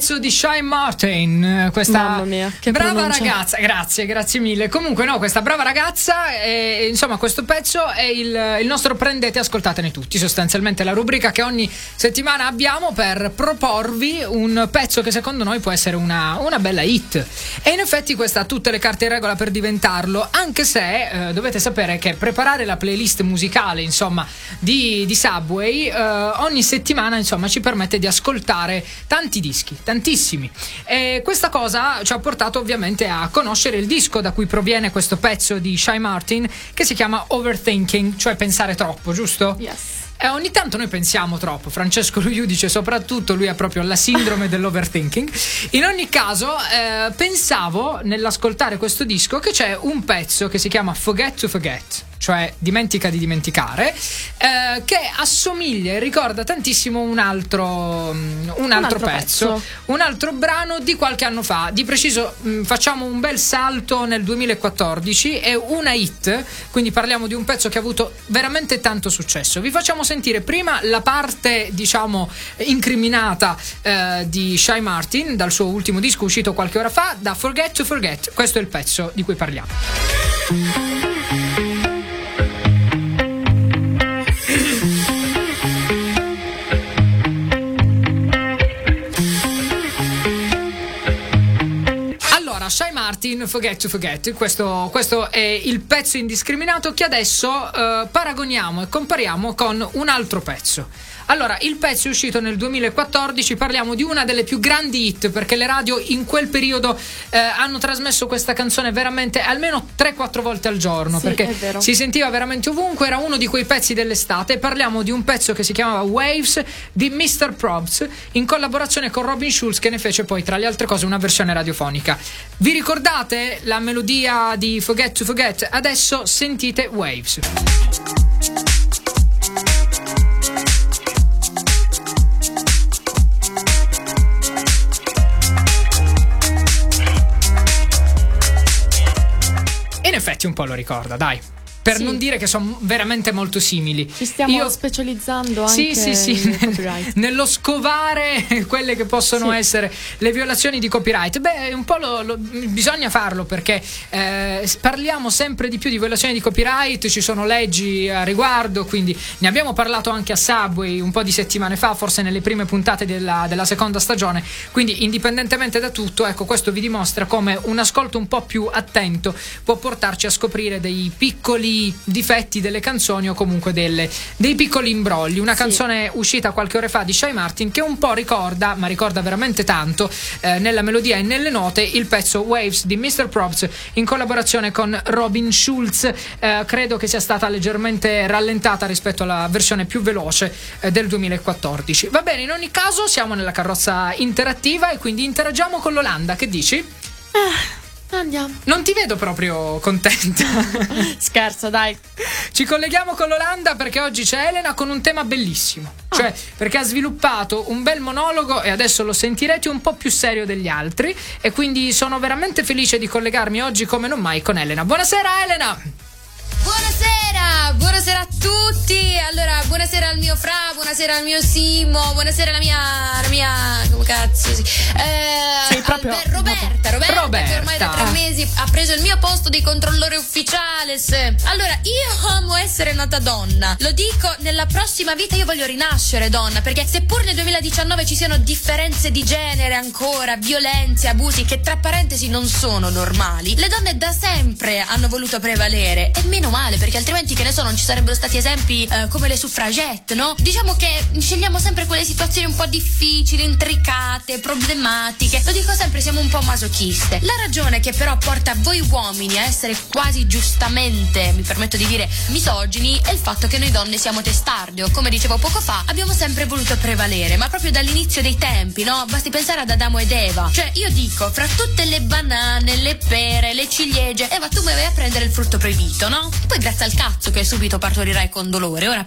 Pezzo di Shine Martin. Questa Mamma mia, che brava pronuncia. ragazza. Grazie, grazie mille. Comunque, no, questa brava ragazza. eh, insomma, questo pezzo è il, il nostro prendete e ascoltatene tutti. Sostanzialmente la rubrica che ogni settimana abbiamo per proporvi un pezzo che secondo noi può essere una, una bella hit. E in effetti questa ha tutte le carte in regola per diventarlo. Anche se eh, dovete sapere che preparare la playlist musicale, insomma, di, di Subway eh, ogni settimana, insomma, ci permette di ascoltare tanti dischi, tantissimi. E questa cosa ci ha portato ovviamente a conoscere il disco da cui proviene questo pezzo di Shy Martin che si chiama Overthinking, cioè pensare troppo, giusto? Yes. E ogni tanto noi pensiamo troppo, Francesco Giudice soprattutto, lui ha proprio la sindrome dell'overthinking. In ogni caso, eh, pensavo nell'ascoltare questo disco che c'è un pezzo che si chiama Forget to Forget, cioè dimentica di dimenticare, eh, che assomiglia e ricorda tantissimo un altro, mm, un altro, altro pezzo, pezzo. un altro brano di qualche anno fa. Di preciso, mh, facciamo un bel salto nel 2014, è una hit, quindi parliamo di un pezzo che ha avuto veramente tanto successo. Vi facciamo sentire prima la parte, diciamo, incriminata eh, di Shy Martin dal suo ultimo disco uscito qualche ora fa, da Forget to Forget. Questo è il pezzo di cui parliamo. Allora, Shy Martin, Forget to Forget, questo, questo è il pezzo indiscriminato che adesso eh, paragoniamo e compariamo con un altro pezzo. Allora, il pezzo è uscito nel 2014, parliamo di una delle più grandi hit perché le radio in quel periodo eh, hanno trasmesso questa canzone veramente almeno 3-4 volte al giorno Sì, perché si sentiva veramente ovunque, era uno di quei pezzi dell'estate. Parliamo di un pezzo che si chiamava Waves di Mr. Probs in collaborazione con Robin Schulz che ne fece poi tra le altre cose una versione radiofonica. Vi ricordate la melodia di Forget to Forget? Adesso sentite Waves. In effetti un po' lo ricorda, dai. Per Sì. non dire che sono veramente molto simili. Ci stiamo Io- specializzando sì, anche sì, sì, nel nel- nello scovare quelle che possono Sì. essere le violazioni di copyright. Beh, un po' lo- lo- bisogna farlo perché eh, parliamo sempre di più di violazioni di copyright, ci sono leggi a riguardo, quindi ne abbiamo parlato anche a Subway un po' di settimane fa, forse nelle prime puntate della, della seconda stagione. Quindi, indipendentemente da tutto, ecco, questo vi dimostra come un ascolto un po' più attento può portarci a scoprire dei piccoli difetti delle canzoni o comunque delle- dei piccoli imbrogli. Una canzone uscita qualche ora fa di Shy Martin che un po' ricorda, ma ricorda veramente tanto, eh, nella melodia e nelle note, il pezzo Waves di Mr. Probs in collaborazione con Robin Schulz. Eh, credo che sia stata leggermente rallentata rispetto alla versione più veloce eh, del 2014. Va bene, in ogni caso siamo nella carrozza interattiva e quindi interagiamo con l'Olanda. Che dici? Andiamo. Non ti vedo proprio contenta. Scherzo, dai. Ci colleghiamo con l'Olanda perché oggi c'è Elena con un tema bellissimo. Cioè, perché ha sviluppato un bel monologo e adesso lo sentirete un po' più serio degli altri. E quindi sono veramente felice di collegarmi oggi come non mai con Elena. Buonasera, Elena! Buonasera! Ah, buonasera a tutti. Buonasera al mio Fra, buonasera al mio Simo, buonasera alla mia. alla mia. come cazzo. Eh, Sì, proprio- Alber- Roberta, Roberta, che ormai da Roberta. tre mesi ha preso il mio posto di controllore ufficiale. se. Allora, io amo essere nata donna. Lo dico, nella prossima vita io voglio rinascere donna, perché seppur nel 2019 ci siano differenze di genere ancora, violenze, abusi, che tra parentesi non sono normali, le donne da sempre hanno voluto prevalere. E meno male, perché altrimenti, che ne so, non ci sarebbero stati esempi eh, come le suffragette, no? Diciamo che scegliamo sempre quelle situazioni un po' difficili, intricate, problematiche. Lo dico sempre, siamo un po' masochiste. La ragione che però porta voi uomini a essere quasi giustamente, mi permetto di dire, misogini, è il fatto che noi donne siamo testarde, o come dicevo poco fa, abbiamo sempre voluto prevalere, ma proprio dall'inizio dei tempi, no? Basti pensare ad Adamo ed Eva. Cioè, io dico, fra tutte le banane, le pere, le ciliegie, Eva, tu mi vai a prendere il frutto proibito, no? Poi grazie al cazzo che subito partorirai con dolore, ora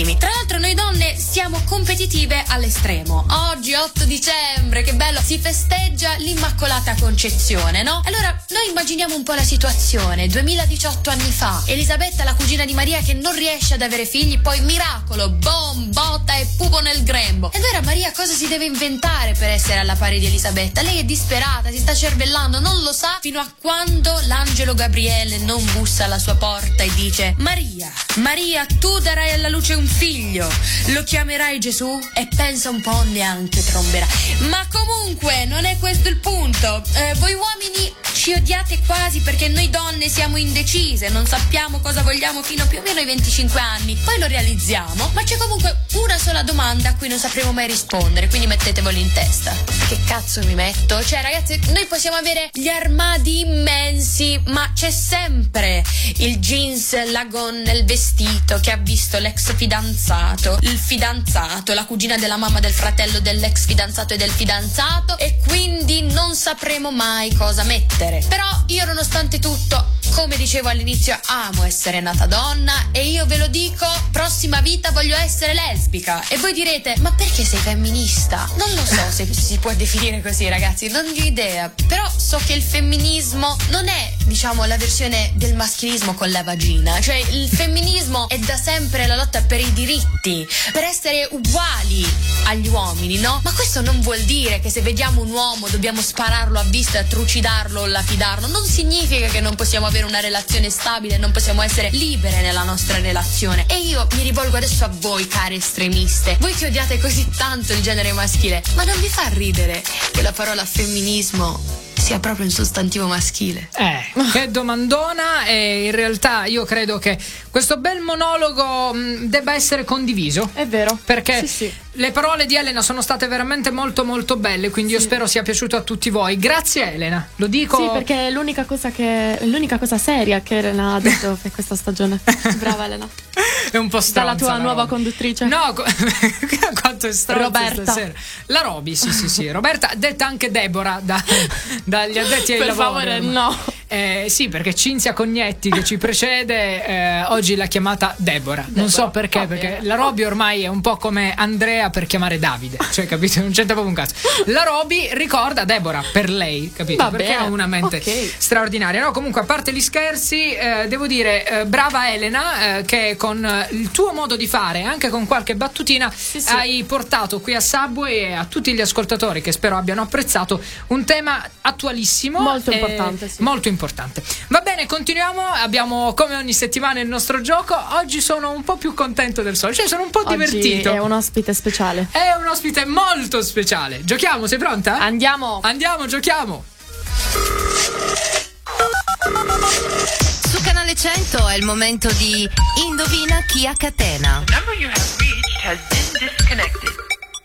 permettimi. Tra l'altro noi donne siamo competitive all'estremo. Oggi 8 dicembre, che bello, si festeggia l'Immacolata Concezione, no? Allora, noi immaginiamo un po' la situazione, 2018 anni fa, Elisabetta, la cugina di Maria che non riesce ad avere figli, poi miracolo, bom, botta e pupo nel grembo. E allora Maria cosa si deve inventare per essere alla pari di Elisabetta? Lei è disperata, si sta cervellando, non lo sa fino a quando l'angelo Gabriele non bussa alla sua porta e dice Maria, Maria, tu darai alla luce un figlio, lo chiamerai Gesù e pensa un po' neanche tromberà. Ma comunque non è questo il punto. Eh, voi uomini ci odiate quasi perché noi donne siamo indecise, non sappiamo cosa vogliamo fino più o meno ai 25 anni. Poi lo realizziamo, ma c'è comunque una sola domanda a cui non sapremo mai rispondere, quindi mettetevelo in testa. Che cazzo mi metto? Cioè, ragazzi, noi possiamo avere gli armadi immensi, ma c'è sempre il jeans, la gonna, il vestito che ha visto l'ex fidanzato, il fidanzato, la cugina della mamma del fratello dell'ex fidanzato e del fidanzato e quindi non sapremo mai cosa mettere. Però io nonostante tutto, come dicevo all'inizio, amo essere nata donna e io ve lo dico, prossima vita voglio essere lesbica. E voi direte, ma perché sei femminista? Non lo so se si può definire così ragazzi, non ho idea. Però so che il femminismo non è, diciamo, la versione del maschilismo con la vagina. Cioè il femminismo è da sempre la lotta per diritti, per essere uguali agli uomini, no? Ma questo non vuol dire che se vediamo un uomo dobbiamo spararlo a vista, trucidarlo o lapidarlo. Non significa che non possiamo avere una relazione stabile, non possiamo essere libere nella nostra relazione. E io mi rivolgo adesso a voi, care estremiste. Voi che odiate così tanto il genere maschile, ma non vi fa ridere che la parola femminismo sia proprio un sostantivo maschile? Eh, che domandona e in realtà io credo che questo bel monologo mh, debba essere condiviso. È vero. Perché Sì, sì. le parole di Elena sono state veramente molto molto belle, quindi io spero sia piaciuto a tutti voi. Grazie Elena, lo dico. Sì, perché è l'unica cosa che l'unica cosa seria che Elena ha detto per questa stagione. Brava Elena. è un po' stronza. Dalla tua la nuova conduttrice. No, co- quanto è stronza Roberta. stasera. La Roby, sì, sì, sì. Roberta, detta anche Deborah da- dagli addetti ai Per lavori. favore, no. Eh, sì, perché Cinzia Cognetti che ci precede eh, oggi l'ha chiamata Deborah. Non so perché, perché la Roby ormai è un po' come Andrea per chiamare Davide. Cioè, capito? Non c'entra proprio un cazzo. La Roby ricorda Deborah per lei, capito? Va perché ha una mente ok. straordinaria. No, comunque, a parte gli scherzi, eh, devo dire, eh, brava Elena, eh, che con eh, il tuo modo di fare, anche con qualche battutina, sì. hai portato qui a Subway e a tutti gli ascoltatori che spero abbiano apprezzato un tema attualissimo. Molto importante, sì. Molto importante. Va bene, continuiamo. Abbiamo come ogni settimana il nostro gioco. Oggi sono un po' più contento del solito, cioè sono un po' Oggi divertito. è un ospite speciale. È un ospite molto speciale. Giochiamo, sei pronta? Andiamo. Andiamo, giochiamo. Su Canale 100 è il momento di Indovina chi a catena.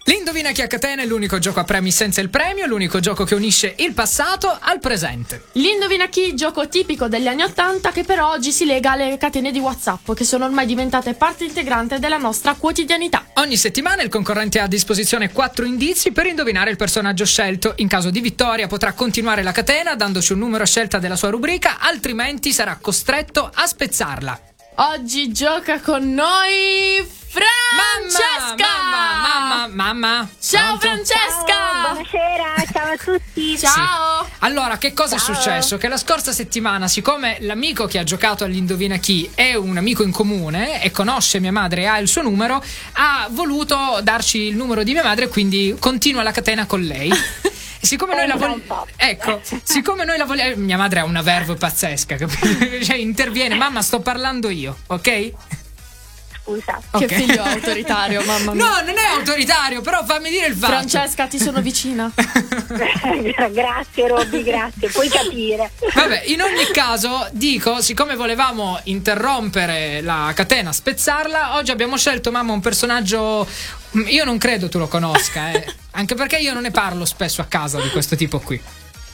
L'Indovina chi a catena è l'unico gioco a premi senza il premio, l'unico gioco che unisce il passato al presente. L'indovina chi, gioco tipico degli anni Ottanta che però oggi si lega alle catene di WhatsApp che sono ormai diventate parte integrante della nostra quotidianità. Ogni settimana il concorrente ha a disposizione quattro indizi per indovinare il personaggio scelto. In caso di vittoria potrà continuare la catena dandoci un numero a scelta della sua rubrica, altrimenti sarà costretto a spezzarla. Oggi gioca con noi Francesca! Mamma, mamma, mamma. Ciao Pronto? Francesca! buonasera, ciao a tutti. Ciao! Allora, che cosa Ciao. è successo? Che la scorsa settimana, siccome l'amico che ha giocato all'Indovina chi è un amico in comune e conosce mia madre e ha il suo numero, ha voluto darci il numero di mia madre, quindi continua la catena con lei. E Siccome noi la vogliamo. Ecco, siccome noi la vogliamo. Mia madre ha una verve pazzesca, capito? Cioè, interviene, mamma, sto parlando io, ok? Scusa. Che Ok. figlio autoritario, mamma mia. No, non è autoritario, però fammi dire il fatto. Francesca, ti sono vicina. grazie Robby, grazie, puoi capire. Vabbè, in ogni caso, dico, siccome volevamo interrompere la catena, spezzarla, oggi abbiamo scelto, mamma, un personaggio. mm, Io non credo tu lo conosca, eh. Anche perché io non ne parlo spesso a casa di questo tipo qui.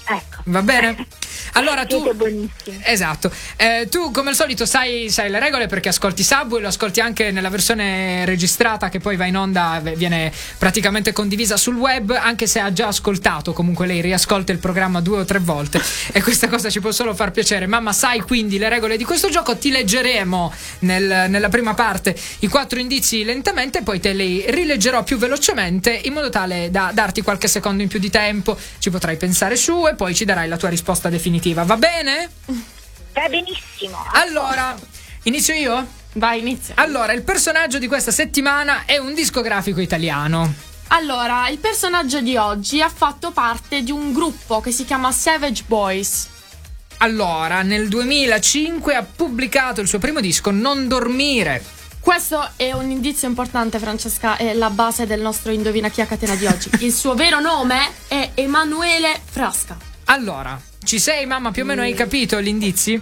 Ecco. Va bene? Allora tu. Esatto. Eh, tu, come al solito, sai, sai le regole perché ascolti Subway, lo ascolti anche nella versione registrata che poi va in onda, viene praticamente condivisa sul web, anche se ha già ascoltato. Comunque lei riascolta il programma due o tre volte. e questa cosa ci può solo far piacere. Mamma, sai quindi le regole di questo gioco? Ti leggeremo nel- nella prima parte i quattro indizi lentamente, poi te li rileggerò più velocemente in modo tale da darti qualche secondo in più di tempo. Ci potrai pensare su e poi ci darai la tua risposta definitiva. Va bene? Va benissimo. Allora, inizio io? Vai, inizia. Allora, il personaggio di questa settimana è un discografico italiano. Allora, il personaggio di oggi ha fatto parte di un gruppo che si chiama Savage Boys. Allora, nel 2005 ha pubblicato il suo primo disco, Non dormire. Questo è un indizio importante, Francesca, è la base del nostro Indovina chi a catena di oggi. Il suo vero nome è Emanuele Frasca. Allora, ci sei, mamma? Più o meno hai capito gli indizi?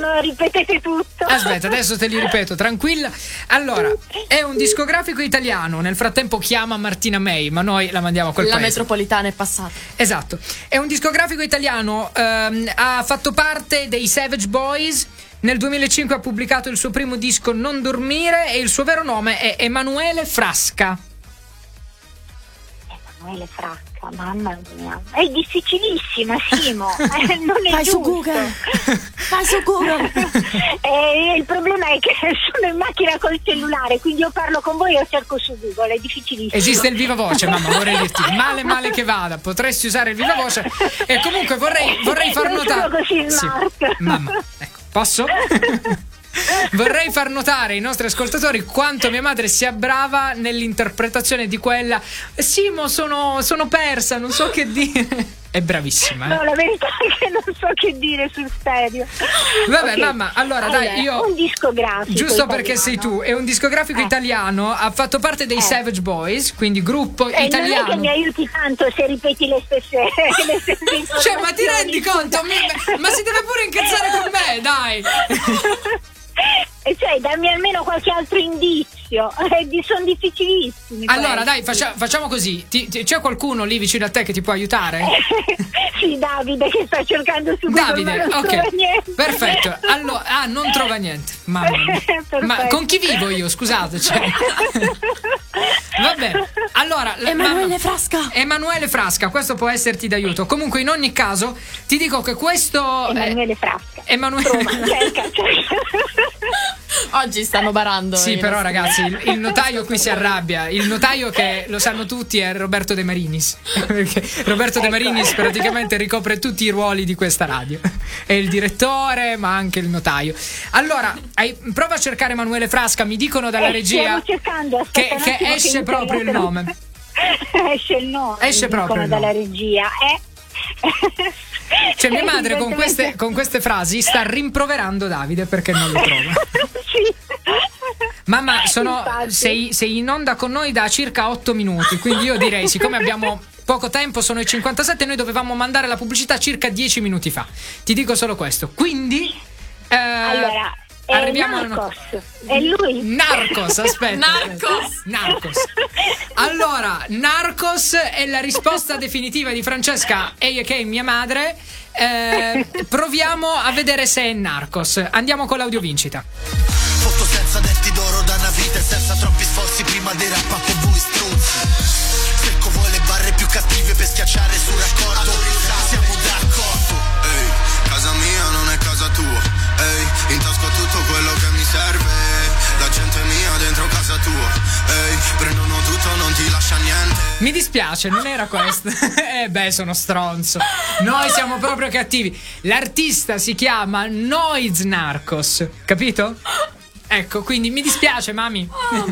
no, ripetete tutto. Aspetta, adesso te li ripeto, tranquilla. Allora, è un discografico italiano. Nel frattempo chiama Martina May, ma noi la mandiamo a quel La paese. metropolitana è passata. Esatto, è un discografico italiano, ehm, ha fatto parte dei Savage Boys. Nel 2005 ha pubblicato il suo primo disco Non dormire e il suo vero nome è Emanuele Frasca. Emanuele Fracca, mamma mia. È difficilissima, Simo. Eh, non è su giusto. Google. Vai su Google. Eh, il problema è che sono in macchina col cellulare, quindi io parlo con voi e cerco su Google, è difficilissimo. Esiste il viva voce, mamma, vorrei dirti, male male che vada, potresti usare il viva voce e comunque vorrei, vorrei far Non notare... sono così Sì, mamma, ecco, posso? Vorrei far notare ai nostri ascoltatori quanto mia madre sia brava nell'interpretazione di quella Simo, sono, sono persa, non so che dire. È bravissima, eh. No, la verità è che non so che dire sul serio. Vabbè, Ok. mamma, allora, dai, io- Un discografico. Giusto perché italiano. sei tu, è un discografico Eh. italiano, ha fatto parte dei Eh. Savage Boys, quindi gruppo Eh, non è che italiano. mi aiuti tanto se ripeti le stesse, le stesse Cioè, ma ti rendi conto? ma si deve pure incazzare con me, dai! E cioè, dammi almeno qualche altro indizio. Eh, di- sono difficilissimi. Allora, questi. dai, faccia- facciamo così. Ti- ti- c'è qualcuno lì vicino a te che ti può aiutare? sì, Davide che sta cercando su Google, Davide, ma non trova ok. niente. Perfetto. Allora, ah, non trova niente. Mamma mia. Ma con chi vivo io? Scusate. Cioè. Va bene. Allora, Emanuele mamma- Frasca. Emanuele Frasca, questo può esserti d'aiuto. Comunque, in ogni caso, ti dico che questo. Emanuele Frasca. Emanuele cerca, cerca. Oggi stanno barando. Sì, però nostri- ragazzi, il, il notaio qui si arrabbia. Il notaio che lo sanno tutti è Roberto De Marinis. Perché Roberto De Marinis praticamente ricopre tutti i ruoli di questa radio. È il direttore, ma anche il notaio. Allora, hai- prova a cercare Emanuele Frasca, mi dicono dalla Eh, regia Stiamo cercando, che, che esce mi proprio il nome. esce il nome. Esce proprio dalla regia. Eh. Cioè, mia madre con queste, con queste frasi sta rimproverando Davide perché non lo trova. sì. Mamma, sono, sei, sei in onda con noi da circa 8 minuti, quindi io direi, siccome abbiamo poco tempo, sono i 57, noi dovevamo mandare la pubblicità circa 10 minuti fa. Ti dico solo questo. Quindi... eh, Allora, è arriviamo Narcos. È lui. Narcos, aspetta. Narcos. Narcos. Allora, Narcos è la risposta definitiva di Francesca e che è mia madre. Eh, proviamo a vedere se è Narcos. Andiamo con l'audiovincita. Foto senza denti d'oro da una vita e senza troppi sforzi prima dei rappate voi struzzi Secco vuoi le barre più cattive per schiacciare sul raccordo Prendono tutto, non ti lascia niente. Mi dispiace, non era questo. eh beh, sono stronzo. Noi siamo proprio cattivi. L'artista si chiama Noiz Narcos, capito? Ecco, quindi mi dispiace, mami. Oh.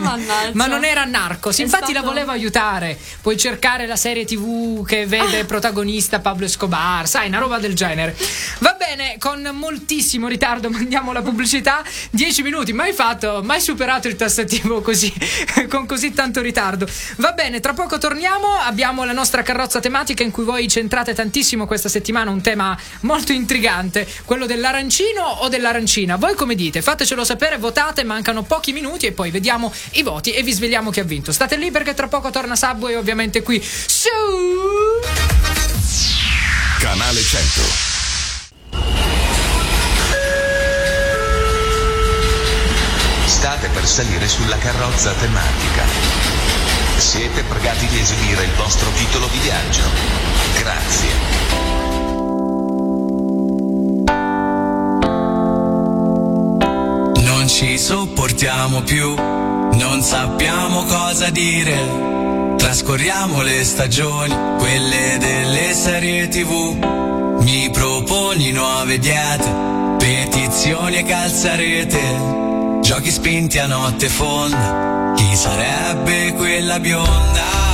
Ma non era Narcos. È Infatti stato- la volevo aiutare. Puoi cercare la serie TV che vede protagonista Pablo Escobar, sai, una roba del genere. Va bene, con moltissimo ritardo mandiamo la pubblicità. 10 minuti, mai fatto, mai superato il tassativo così, con così tanto ritardo. Va bene, tra poco torniamo. Abbiamo la nostra carrozza tematica in cui voi centrate tantissimo questa settimana un tema molto intrigante, quello dell'arancino o dell'arancina. Voi come dite? Fatecelo sapere, votate, mancano pochi minuti e poi vediamo i voti e vi svegliamo chi ha vinto. State lì perché tra poco torna Subway ovviamente qui su Canale 100. State per salire sulla carrozza tematica. Siete pregati di esibire il vostro titolo di viaggio. Grazie. Ci sopportiamo più, non sappiamo cosa dire. Trascorriamo le stagioni, quelle delle serie tv. Mi proponi nuove diete, petizioni e calzarete. Giochi spinti a notte fonda, chi sarebbe quella bionda?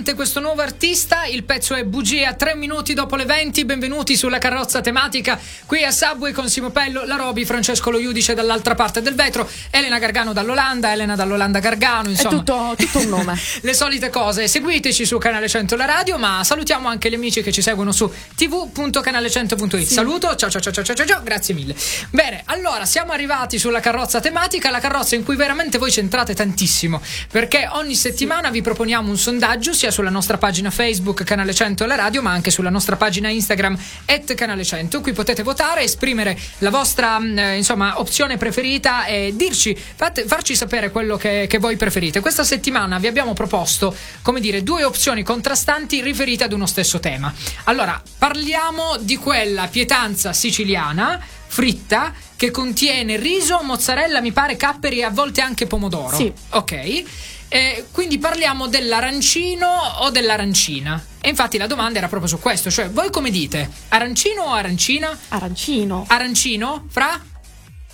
Diamante, questo nuovo artista. Il pezzo è Bugia, tre minuti dopo le 20. Benvenuti sulla carrozza tematica qui a Subway con Simo Pello, la Roby, Francesco Lo Iudice dall'altra parte del vetro, Elena Gargano dall'Olanda, Elena dall'Olanda Gargano. Insomma, È tutto, tutto un nome. le solite cose. Seguiteci su Canale 100 la radio, ma salutiamo anche gli amici che ci seguono su tv.canale100.it. Saluto, ciao ciao ciao ciao ciao ciao, grazie mille. Bene, allora siamo arrivati sulla carrozza tematica, la carrozza in cui veramente voi centrate tantissimo, perché ogni settimana vi proponiamo un sondaggio sia sulla nostra pagina Facebook Canale 100 la radio, ma anche sulla nostra pagina Instagram at Canale 100. Qui potete votare, esprimere la vostra mh, eh, insomma opzione preferita e dirci, fate- farci sapere quello che, che voi preferite. Questa settimana vi abbiamo proposto, come dire, due opzioni contrastanti riferite ad uno stesso tema. Allora, parliamo di quella pietanza siciliana fritta che contiene riso, mozzarella, mi pare capperi e a volte anche pomodoro. Sì. Ok. Eh, quindi parliamo dell'arancino o dell'arancina. E infatti la domanda era proprio su questo, cioè voi come dite? Arancino o arancina? Arancino. Arancino? Fra?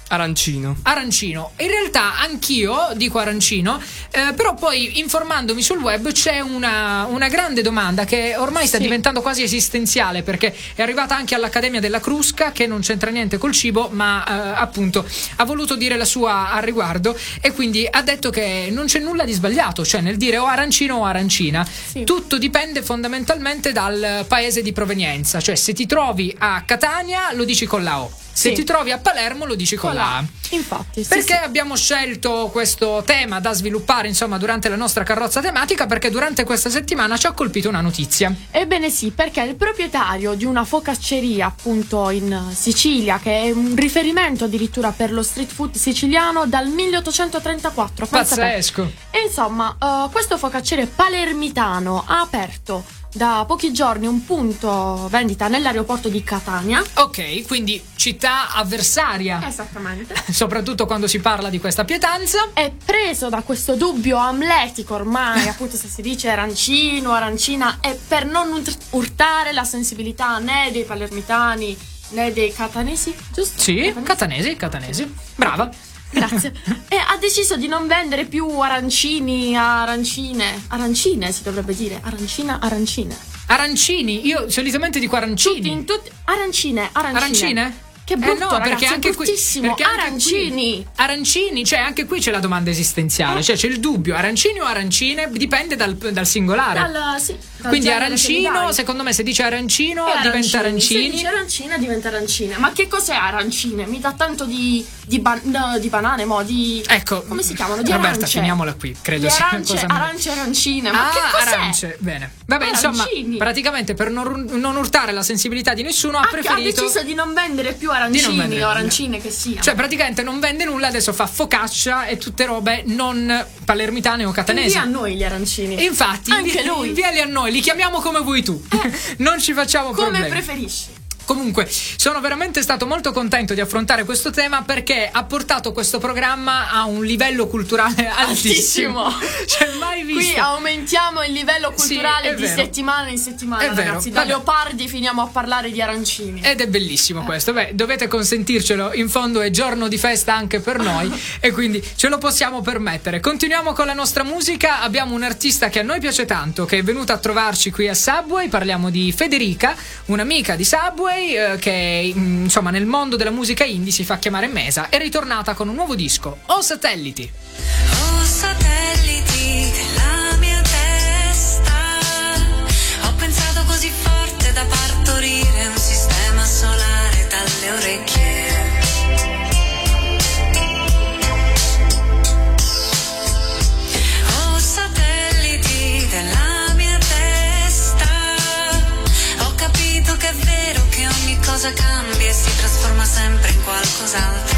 Arancino. Arancino. In realtà anch'io dico arancino, eh, però poi informandomi sul web c'è una, una grande domanda che ormai sta Sì. diventando quasi esistenziale perché è arrivata anche all'Accademia della Crusca che non c'entra niente col cibo ma eh, appunto ha voluto dire la sua al riguardo e quindi ha detto che non c'è nulla di sbagliato, cioè nel dire o arancino o arancina. Tutto dipende fondamentalmente dal paese di provenienza, cioè se ti trovi a Catania lo dici con la O. Se Sì. ti trovi a Palermo lo dici con, Con la A. Infatti, sì, Perché sì. abbiamo scelto questo tema da sviluppare insomma durante la nostra carrozza tematica? Perché durante questa settimana ci ha colpito una notizia. Ebbene sì, perché il proprietario di una focacceria appunto in Sicilia, che è un riferimento addirittura per lo street food siciliano dal 1834. pensa te. Pazzesco. E insomma, eh, questo focacciere palermitano ha aperto da pochi giorni un punto vendita nell'aeroporto di Catania. Ok, quindi città avversaria. Esattamente. Soprattutto quando si parla di questa pietanza. È preso da questo dubbio amletico ormai, appunto se si dice arancino, arancina, è per non urt- urtare la sensibilità né dei palermitani né dei catanesi, giusto? Sì, catanesi, catanesi. Brava. Grazie. e ha deciso di non vendere più arancini, arancine, arancine si dovrebbe dire, arancina, arancine. Arancini, io solitamente dico arancini. In tutti arancine, arancine. Arancine? Che brutto, eh no, ragazzi, perché anche qui, perché anche arancini. qui- arancini, cioè anche qui c'è la domanda esistenziale, cioè c'è il dubbio, arancini o arancine, dipende dal, dal singolare. Dal- sì, dal Quindi arancino, secondo me se dice arancino E diventa Se arancini. dice arancina diventa arancine. Ma che cos'è arancine? Mi dà tanto di, di, ban- no, di banane, mo, di... Ecco, Come si chiamano? Di Roberta, arance. finiamola qui, credo sia arance, cosa arance arancine. Ma ah, che cos'è? arance, bene. Vabbè, insomma, Arancini. praticamente per non, non urtare la sensibilità di nessuno ha Ha, ha preferito deciso di non vendere più arancini o arancine che siano. Cioè, praticamente non vende nulla, adesso fa focaccia e tutte robe non palermitane o catanesi. Invia a noi gli arancini. Infatti, Anche invi- lui. inviali a noi, li chiamiamo come vuoi tu. non ci facciamo Come problemi. preferisci. Comunque, sono veramente stato molto contento di affrontare questo tema perché ha portato questo programma a un livello culturale altissimo. Altissimo. cioè, mai visto. Qui aumentiamo il livello Sì, culturale è di vero. settimana in settimana, È vero, ragazzi. Da vabbè. leopardi finiamo a parlare di arancini. Ed è bellissimo questo. Beh, dovete consentircelo. In fondo è giorno di festa anche per noi e quindi ce lo possiamo permettere. Continuiamo con la nostra musica. Abbiamo un artista che a noi piace tanto, che è venuta a trovarci qui a Subway. Parliamo di Federica, un'amica di Subway eh, che mm, insomma nel mondo della musica indie si fa chiamare Mesa. È ritornata con un nuovo disco, O Satelliti. Oh satelliti della mia testa Ho pensato così forte da partorire un sistema solare dalle orecchie cosa cambia e si trasforma sempre in qualcos'altro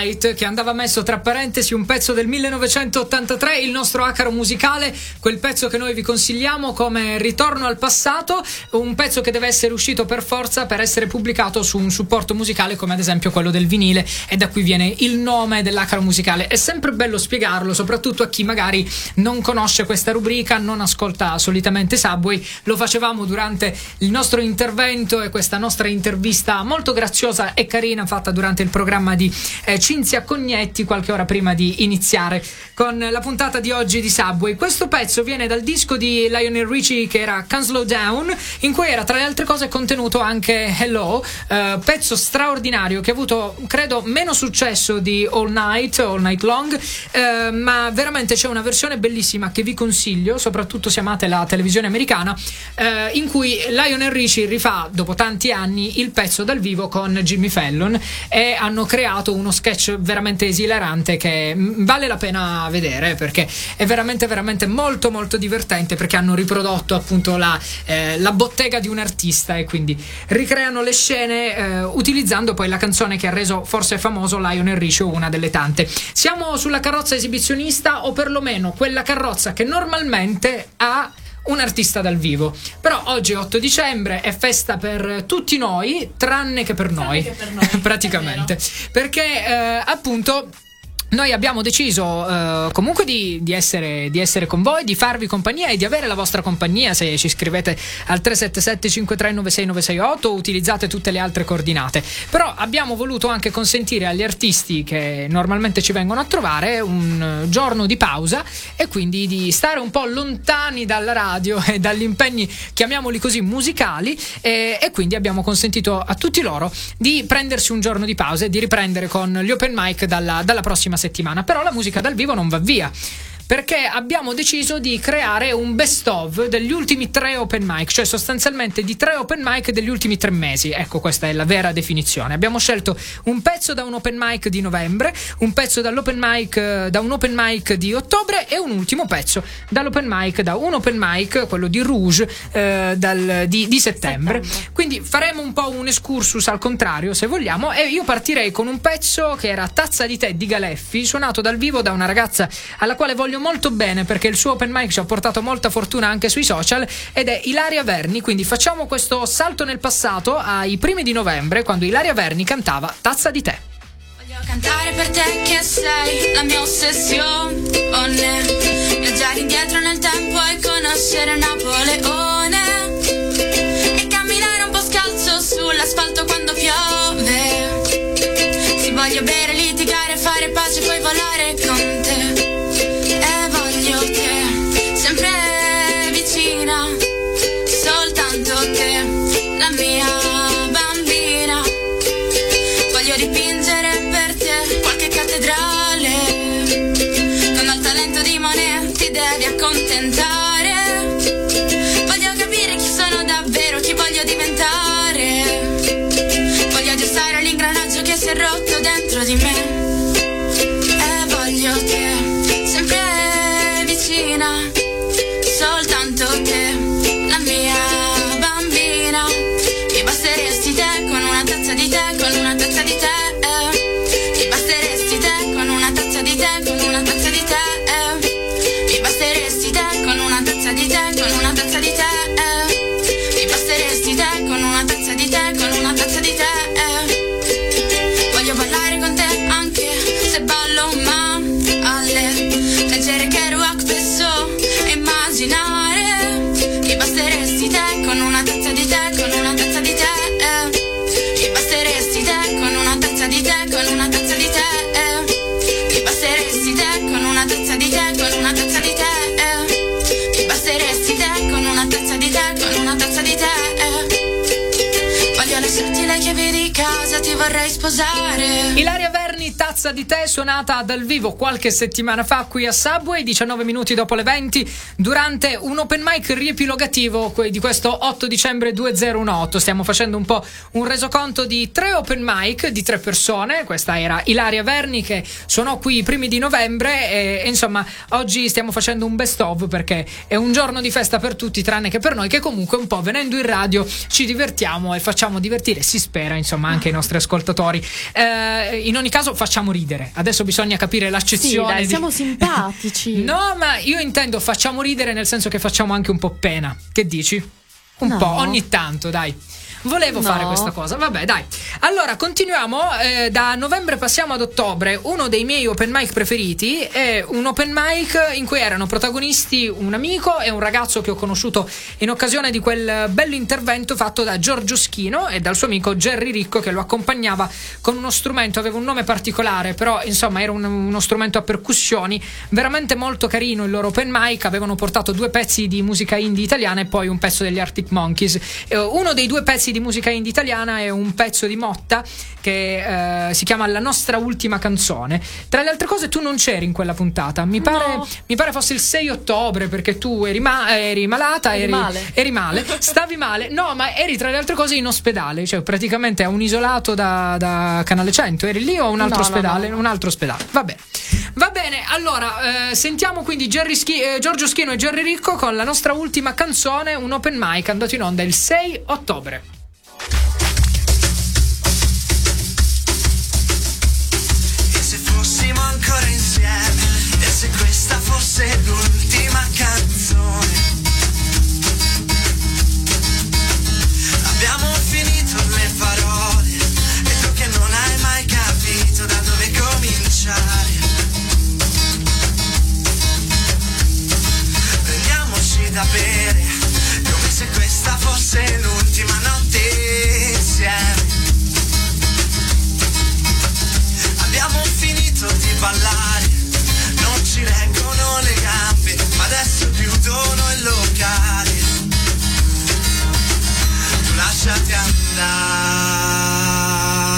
Night che andava messo tra parentesi un pezzo del 1983, il nostro acaro musicale, quel pezzo che noi vi consigliamo come ritorno al passato, un pezzo che deve essere uscito per forza per essere pubblicato su un supporto musicale come ad esempio quello del vinile e da qui viene il nome dell'acaro musicale. È sempre bello spiegarlo, soprattutto a chi magari non conosce questa rubrica, non ascolta solitamente Subway, lo facevamo durante il nostro intervento e questa nostra intervista molto graziosa e carina fatta durante il programma di eh, Cinzia Cognetti qualche ora prima di iniziare con la puntata di oggi di Subway. Questo pezzo viene dal disco di Lionel Richie che era Can Slow Down, in cui era tra le altre cose contenuto anche Hello, eh, pezzo straordinario che ha avuto credo meno successo di All Night, All Night Long, eh, ma veramente c'è una versione bellissima che vi consiglio, soprattutto se amate la televisione americana, eh, in cui Lionel Richie rifà dopo tanti anni il pezzo dal vivo con Jimmy Fallon e hanno creato uno sketch veramente esilarante che vale la pena vedere perché è veramente veramente molto molto divertente perché hanno riprodotto appunto la, eh, la bottega di un artista e quindi ricreano le scene eh, utilizzando poi la canzone che ha reso forse famoso Lionel Richie una delle tante. Siamo sulla carrozza esibizionista o perlomeno quella carrozza che normalmente ha un artista dal vivo. Però oggi è 8 dicembre, è festa per tutti noi, tranne che per noi, praticamente. Perché eh, appunto noi abbiamo deciso eh, comunque di, di, essere, di, essere, con voi, di farvi compagnia e di avere la vostra compagnia se ci scrivete al 377-5396-968 o utilizzate tutte le altre coordinate. Però abbiamo voluto anche consentire agli artisti che normalmente ci vengono a trovare un giorno di pausa e quindi di stare un po' lontani dalla radio e dagli impegni, chiamiamoli così, musicali e, e quindi abbiamo consentito a tutti loro di prendersi un giorno di pausa e di riprendere con gli open mic dalla, dalla prossima settimana, però la musica dal vivo non va via perché abbiamo deciso di creare un best of degli ultimi tre open mic, cioè sostanzialmente di tre open mic degli ultimi tre mesi. Ecco, questa è la vera definizione. Abbiamo scelto un pezzo da un open mic di novembre, un pezzo dall'open mic, da un open mic di ottobre e un ultimo pezzo dall'open mic, da un open mic, quello di Rouge, eh, dal, di, di settembre. settembre. Quindi faremo un po' un excursus al contrario, se vogliamo, e io partirei con un pezzo che era Tazza di tè di Galeffi, suonato dal vivo da una ragazza alla quale voglio molto bene perché il suo open mic ci ha portato molta fortuna anche sui social ed è Ilaria Verni, quindi facciamo questo salto nel passato ai primi di novembre quando Ilaria Verni cantava Tazza di tè. Voglio cantare per te che sei la mia ossessione. Viaggiare indietro nel tempo e conoscere Napoleone. E camminare un po' scalzo sull'asfalto quando piove vorrei sposare. Ilaria tazza di tè suonata dal vivo qualche settimana fa qui a Subway, 19 minuti dopo le 20, durante un open mic riepilogativo di questo 8 dicembre 2018. Stiamo facendo un po' un resoconto di tre open mic di tre persone. Questa era Ilaria Verni che suonò qui i primi di novembre e, e insomma oggi stiamo facendo un best of perché è un giorno di festa per tutti tranne che per noi che comunque un po' venendo in radio ci divertiamo e facciamo divertire, si spera insomma anche i nostri ascoltatori. Eh, in ogni caso facciamo ridere. Adesso bisogna capire Sì, l'accezione. dai, di- siamo simpatici. No, ma io intendo facciamo ridere nel senso che facciamo anche un po' pena. Che dici? Un No. po', ogni tanto, dai. Volevo No. fare questa cosa. Vabbè, dai. Allora, continuiamo. eh, da novembre passiamo ad ottobre. Uno dei miei open mic preferiti è un open mic in cui erano protagonisti un amico e un ragazzo che ho conosciuto in occasione di quel bello intervento fatto da Giorgio Schino e dal suo amico Jerry Ricco che lo accompagnava con uno strumento, aveva un nome particolare, però insomma era un- uno strumento a percussioni, veramente molto carino il loro open mic, avevano portato due pezzi di musica indie italiana e poi un pezzo degli Arctic Monkeys. Eh, uno dei due pezzi di musica indie italiana è un pezzo di Motta che eh, si chiama La nostra ultima canzone. Tra le altre cose tu non c'eri in quella puntata, mi pare, mi pare fosse il 6 ottobre perché tu eri, ma- eri malata, Eri eri, male. eri male, stavi male, no ma eri tra le altre cose in ospedale, cioè praticamente a un isolato da, da Canale 100, eri lì o un altro No, no, ospedale? no. Un altro ospedale, va bene. Va bene, allora eh, sentiamo quindi Schi- eh, Giorgio Schino e Jerry Ricco con la nostra ultima canzone, un open mic andato in onda il 6 ottobre. Yeah. Andare,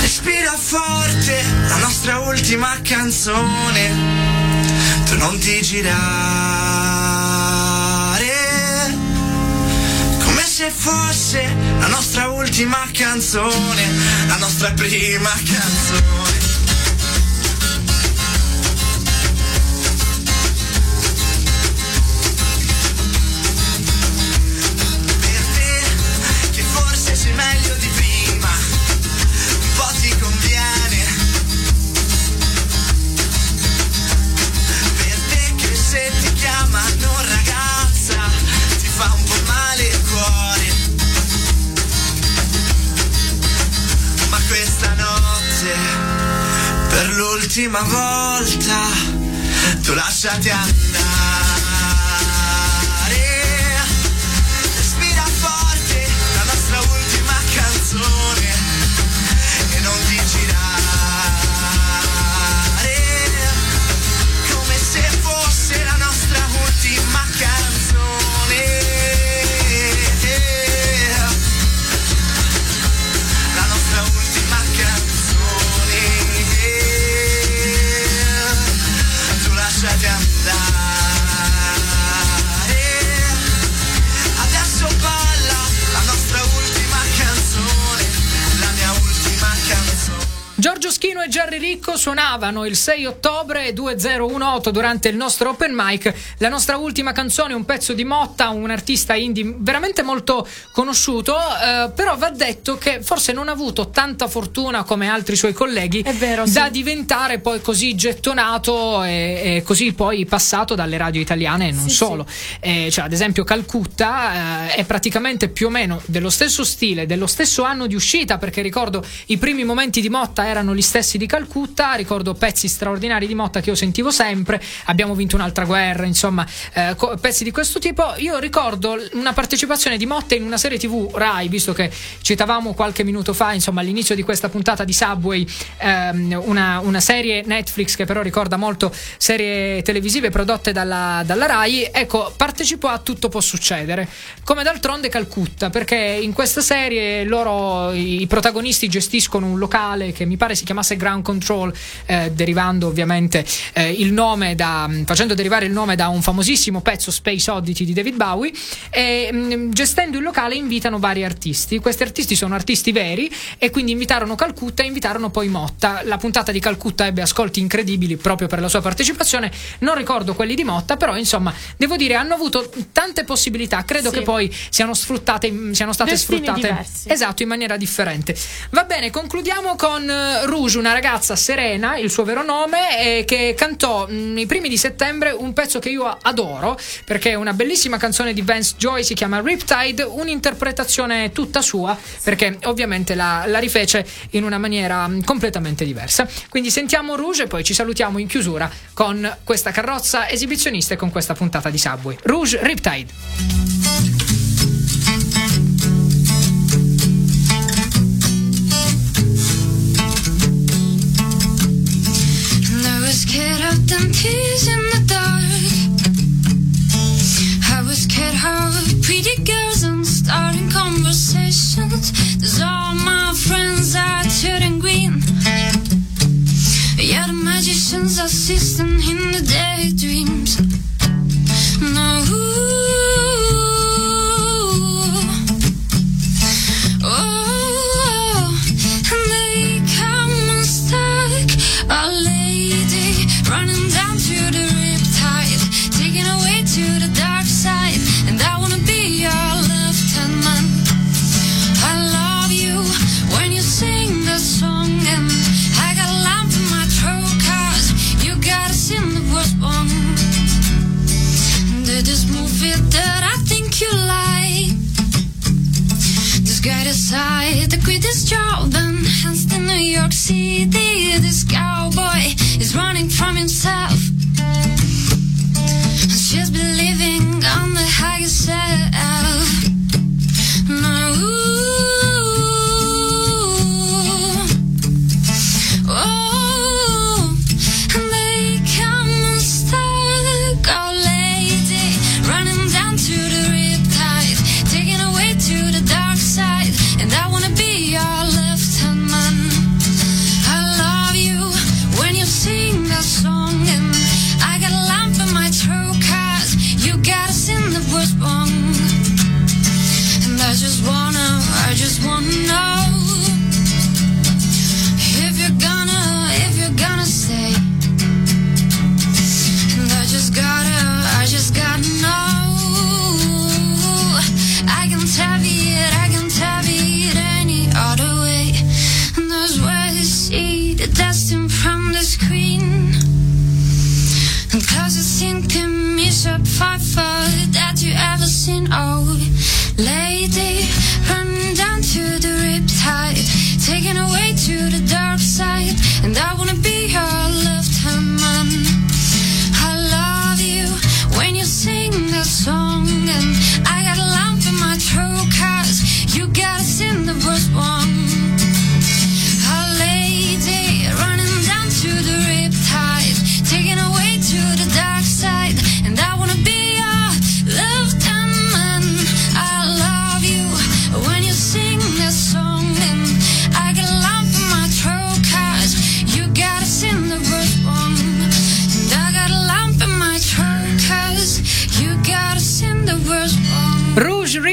respira forte la nostra ultima canzone, tu non ti girare. Come se fosse la nostra ultima canzone, la nostra prima canzone. Per l'ultima volta, tu lasciati andare. Jerry Ricco suonavano il 6 ottobre 2018 durante il nostro open mic. La nostra ultima canzone, un pezzo di Motta, un artista indie veramente molto conosciuto, eh, però va detto che forse non ha avuto tanta fortuna come altri suoi colleghi da diventare poi così gettonato e, e così poi passato dalle radio italiane e non Sì, solo. Eh, cioè, ad esempio Calcutta eh, è praticamente più o meno dello stesso stile, dello stesso anno di uscita, perché ricordo i primi momenti di Motta erano gli stessi di Calcutta, ricordo pezzi straordinari di Motta che io sentivo sempre, abbiamo vinto un'altra guerra, insomma, eh, co- pezzi di questo tipo. Io ricordo una partecipazione di Motta in una serie TV Rai, visto che citavamo qualche minuto fa, insomma, all'inizio di questa puntata di Subway, ehm, una, una serie Netflix che però ricorda molto serie televisive prodotte dalla, dalla Rai. Ecco, partecipò a Tutto può succedere, come d'altronde Calcutta, perché in questa serie loro, i protagonisti, gestiscono un locale che mi pare si chiamasse Ground Control, eh, derivando ovviamente eh, il nome da, facendo derivare il nome da un famosissimo pezzo Space Oddity di David Bowie. E mh, gestendo il locale invitano vari artisti. Questi artisti sono artisti veri e quindi invitarono Calcutta e invitarono poi Motta. La puntata di Calcutta ebbe ascolti incredibili proprio per la sua partecipazione. Non ricordo quelli di Motta, però insomma, devo dire, hanno avuto tante possibilità. Credo Sì. che poi siano sfruttate, siano state Destini sfruttate diversi. esatto in maniera differente. Va bene, concludiamo con eh, Rouge, una ragazza ragazza Serena, il suo vero nome, eh, che cantò mh, nei primi di settembre un pezzo che io adoro perché è una bellissima canzone di Vance Joy, si chiama Riptide, un'interpretazione tutta sua perché ovviamente la, la rifece in una maniera mh, completamente diversa. Quindi sentiamo Rouge e poi ci salutiamo in chiusura con questa carrozza esibizionista e con questa puntata di Subway. Rouge Riptide. Pretty girls and starting conversation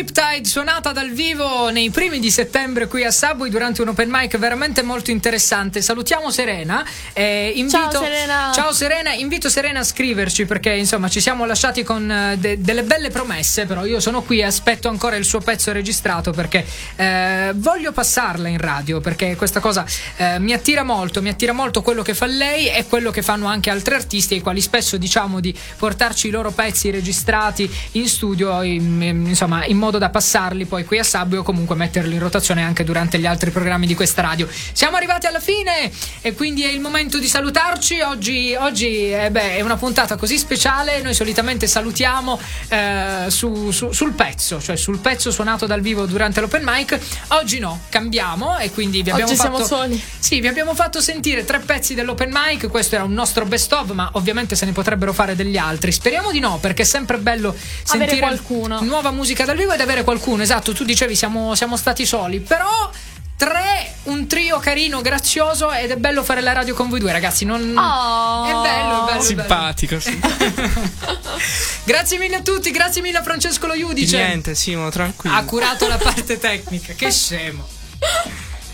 Riptide suonata dal vivo nei primi di settembre qui a Subway durante un open mic veramente molto interessante. Salutiamo Serena. eh, invito, Ciao, Serena. Ciao Serena, invito Serena a scriverci perché insomma ci siamo lasciati con eh, de- delle belle promesse, però io sono qui e aspetto ancora il suo pezzo registrato perché eh, voglio passarla in radio perché questa cosa eh, mi attira molto, mi attira molto quello che fa lei e quello che fanno anche altri artisti ai quali spesso diciamo di portarci i loro pezzi registrati in studio in- in- insomma in modo da passarli poi qui a Subway o comunque metterli in rotazione anche durante gli altri programmi di questa radio. Siamo arrivati alla fine e quindi è il momento di salutarci. Oggi, oggi eh beh, è una puntata così speciale. Noi solitamente salutiamo eh, su- su- sul pezzo, cioè sul pezzo suonato dal vivo durante l'open mic. Oggi no, cambiamo e quindi vi abbiamo Oggi fatto. siamo soli. Sì, vi abbiamo fatto sentire tre pezzi dell'open mic. Questo era un nostro best of, ma ovviamente se ne potrebbero fare degli altri. Speriamo di no, perché è sempre bello sentire qualcuno. nuova musica dal vivo ed avere qualcuno. Esatto, tu dicevi siamo, siamo stati soli, però. Tre, un trio carino, grazioso ed è bello fare la radio con voi due ragazzi. Non... Oh. È bello, è bello. è bello. Simpatico, sì. Grazie mille a tutti, grazie mille a Francesco Lo Di Iudice. niente, Simo, tranquillo. Ha curato la parte tecnica, che scemo.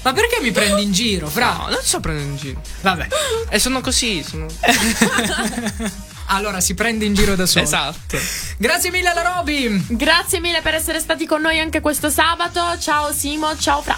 Ma perché mi prendi in giro, Fra? No, non sto prendendo in giro. Vabbè. E sono così, sono... Allora si prende in giro da solo. Esatto. Grazie mille alla Roby. Grazie mille per essere stati con noi anche questo sabato. Ciao Simo, ciao Fra.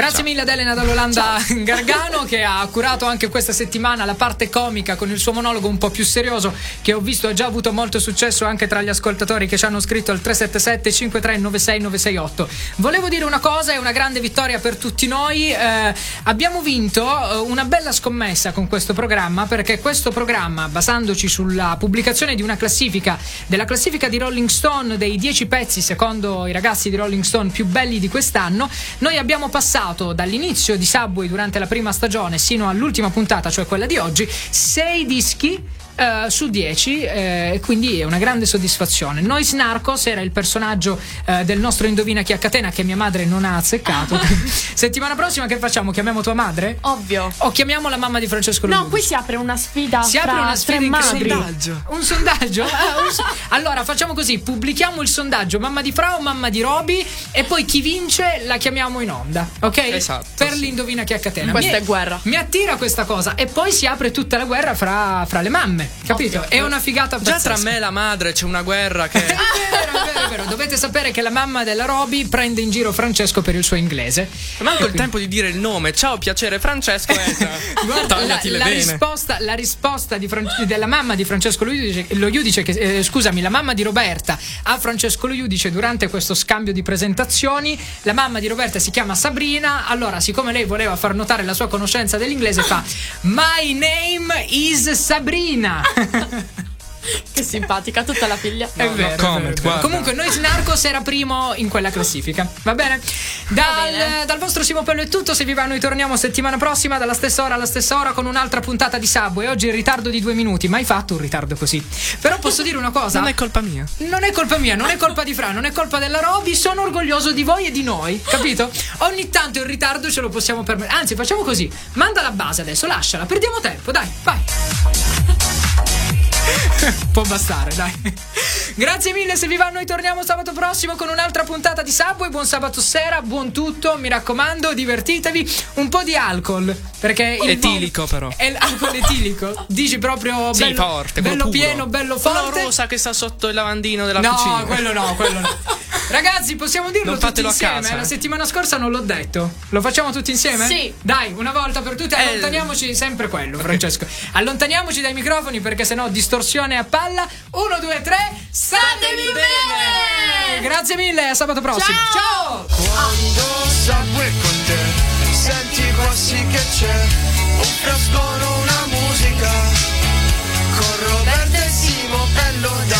Grazie Ciao. mille ad Elena dall'Olanda Gargano che ha curato anche questa settimana la parte comica con il suo monologo un po' più serioso che ho visto ha già avuto molto successo anche tra gli ascoltatori che ci hanno scritto al 377 5396 968. Volevo dire una cosa, è una grande vittoria per tutti noi. eh, abbiamo vinto eh, una bella scommessa con questo programma perché questo programma, basandoci sulla pubblicazione di una classifica, della classifica di Rolling Stone dei 10 pezzi secondo i ragazzi di Rolling Stone più belli di quest'anno, noi abbiamo passato dall'inizio di Subway durante la prima stagione sino all'ultima puntata, cioè quella di oggi, 6 dischi eh, su 10 eh, e quindi è una grande soddisfazione. Nois Narcos era il personaggio eh, del nostro Indovina chi a catena che mia madre non ha azzeccato. Settimana prossima che facciamo? Chiamiamo tua madre? Ovvio. O chiamiamo la mamma di Francesco No, Luigi? qui si apre una sfida Si apre una sfida incredibile. madri. Un sondaggio? Ah, un so- allora facciamo così: pubblichiamo il sondaggio mamma di Fra o mamma di Roby e poi chi vince la chiamiamo in onda, ok? Esatto, Per l'indovina chi a catena. Questa Mi- è guerra. Mi attira questa cosa e poi si apre tutta la guerra fra, fra le mamme, capito? È una figata Già pazzesca. tra me e la madre c'è una guerra che. È vero, è vero, è vero. Dovete sapere che la mamma della Roby prende in giro Francesco per il suo inglese. Manco il tempo di dire il nome. Ciao, piacere, Francesco. Entra. Guarda, la, la risposta, la risposta di Fran- della mamma di Francesco lo lo Iudice che, eh, scusami, la mamma di Roberta a Francesco lo Iudice durante questo scambio di presentazioni, la mamma di Roberta si chiama Sabrina, allora siccome lei voleva far notare la sua conoscenza dell'inglese fa My name is Sabrina. Che simpatica, tutta la figlia. È vero, è vero, è comment, vero. Comunque, Nois Narcos era primo in quella classifica. Va bene? Dal, dal vostro Simo Pello è tutto. Se vi va, noi torniamo settimana prossima, dalla stessa ora alla stessa ora, con un'altra puntata di Subway. Oggi in ritardo di due minuti. Mai fatto un ritardo così. Però posso dire una cosa: Non è colpa mia. non è colpa mia, non è colpa di Fra, non è colpa della Roby. Sono orgoglioso di voi e di noi, capito? Ogni tanto il ritardo ce lo possiamo permettere. Anzi, facciamo così: manda la base adesso, lasciala, perdiamo tempo, dai, vai. Può bastare, dai. Grazie mille, se vi va noi torniamo sabato prossimo con un'altra puntata di Subway. Buon sabato sera, buon tutto, mi raccomando, divertitevi. Un po' di alcol, perché il Etilico, però. È l'alcol etilico. Dici proprio Sì, bello, forte, quello bello puro. pieno, bello Quello forte. rosa che sta sotto il lavandino della no, cucina. quello no, quello no. Ragazzi, possiamo dirlo Non tutti insieme? La eh. settimana scorsa non l'ho detto. Lo facciamo tutti insieme? Sì. Dai, una volta per tutte, allontaniamoci sempre quello, Francesco. Allontaniamoci dai microfoni perché sennò distorsione a palla. Uno, due, tre, statevi bene! Grazie mille, a sabato prossimo. Ciao! Quando Subway con te Senti qua sì che c'è Un frascolo, una musica Con Roberto e Simo Bello Dalle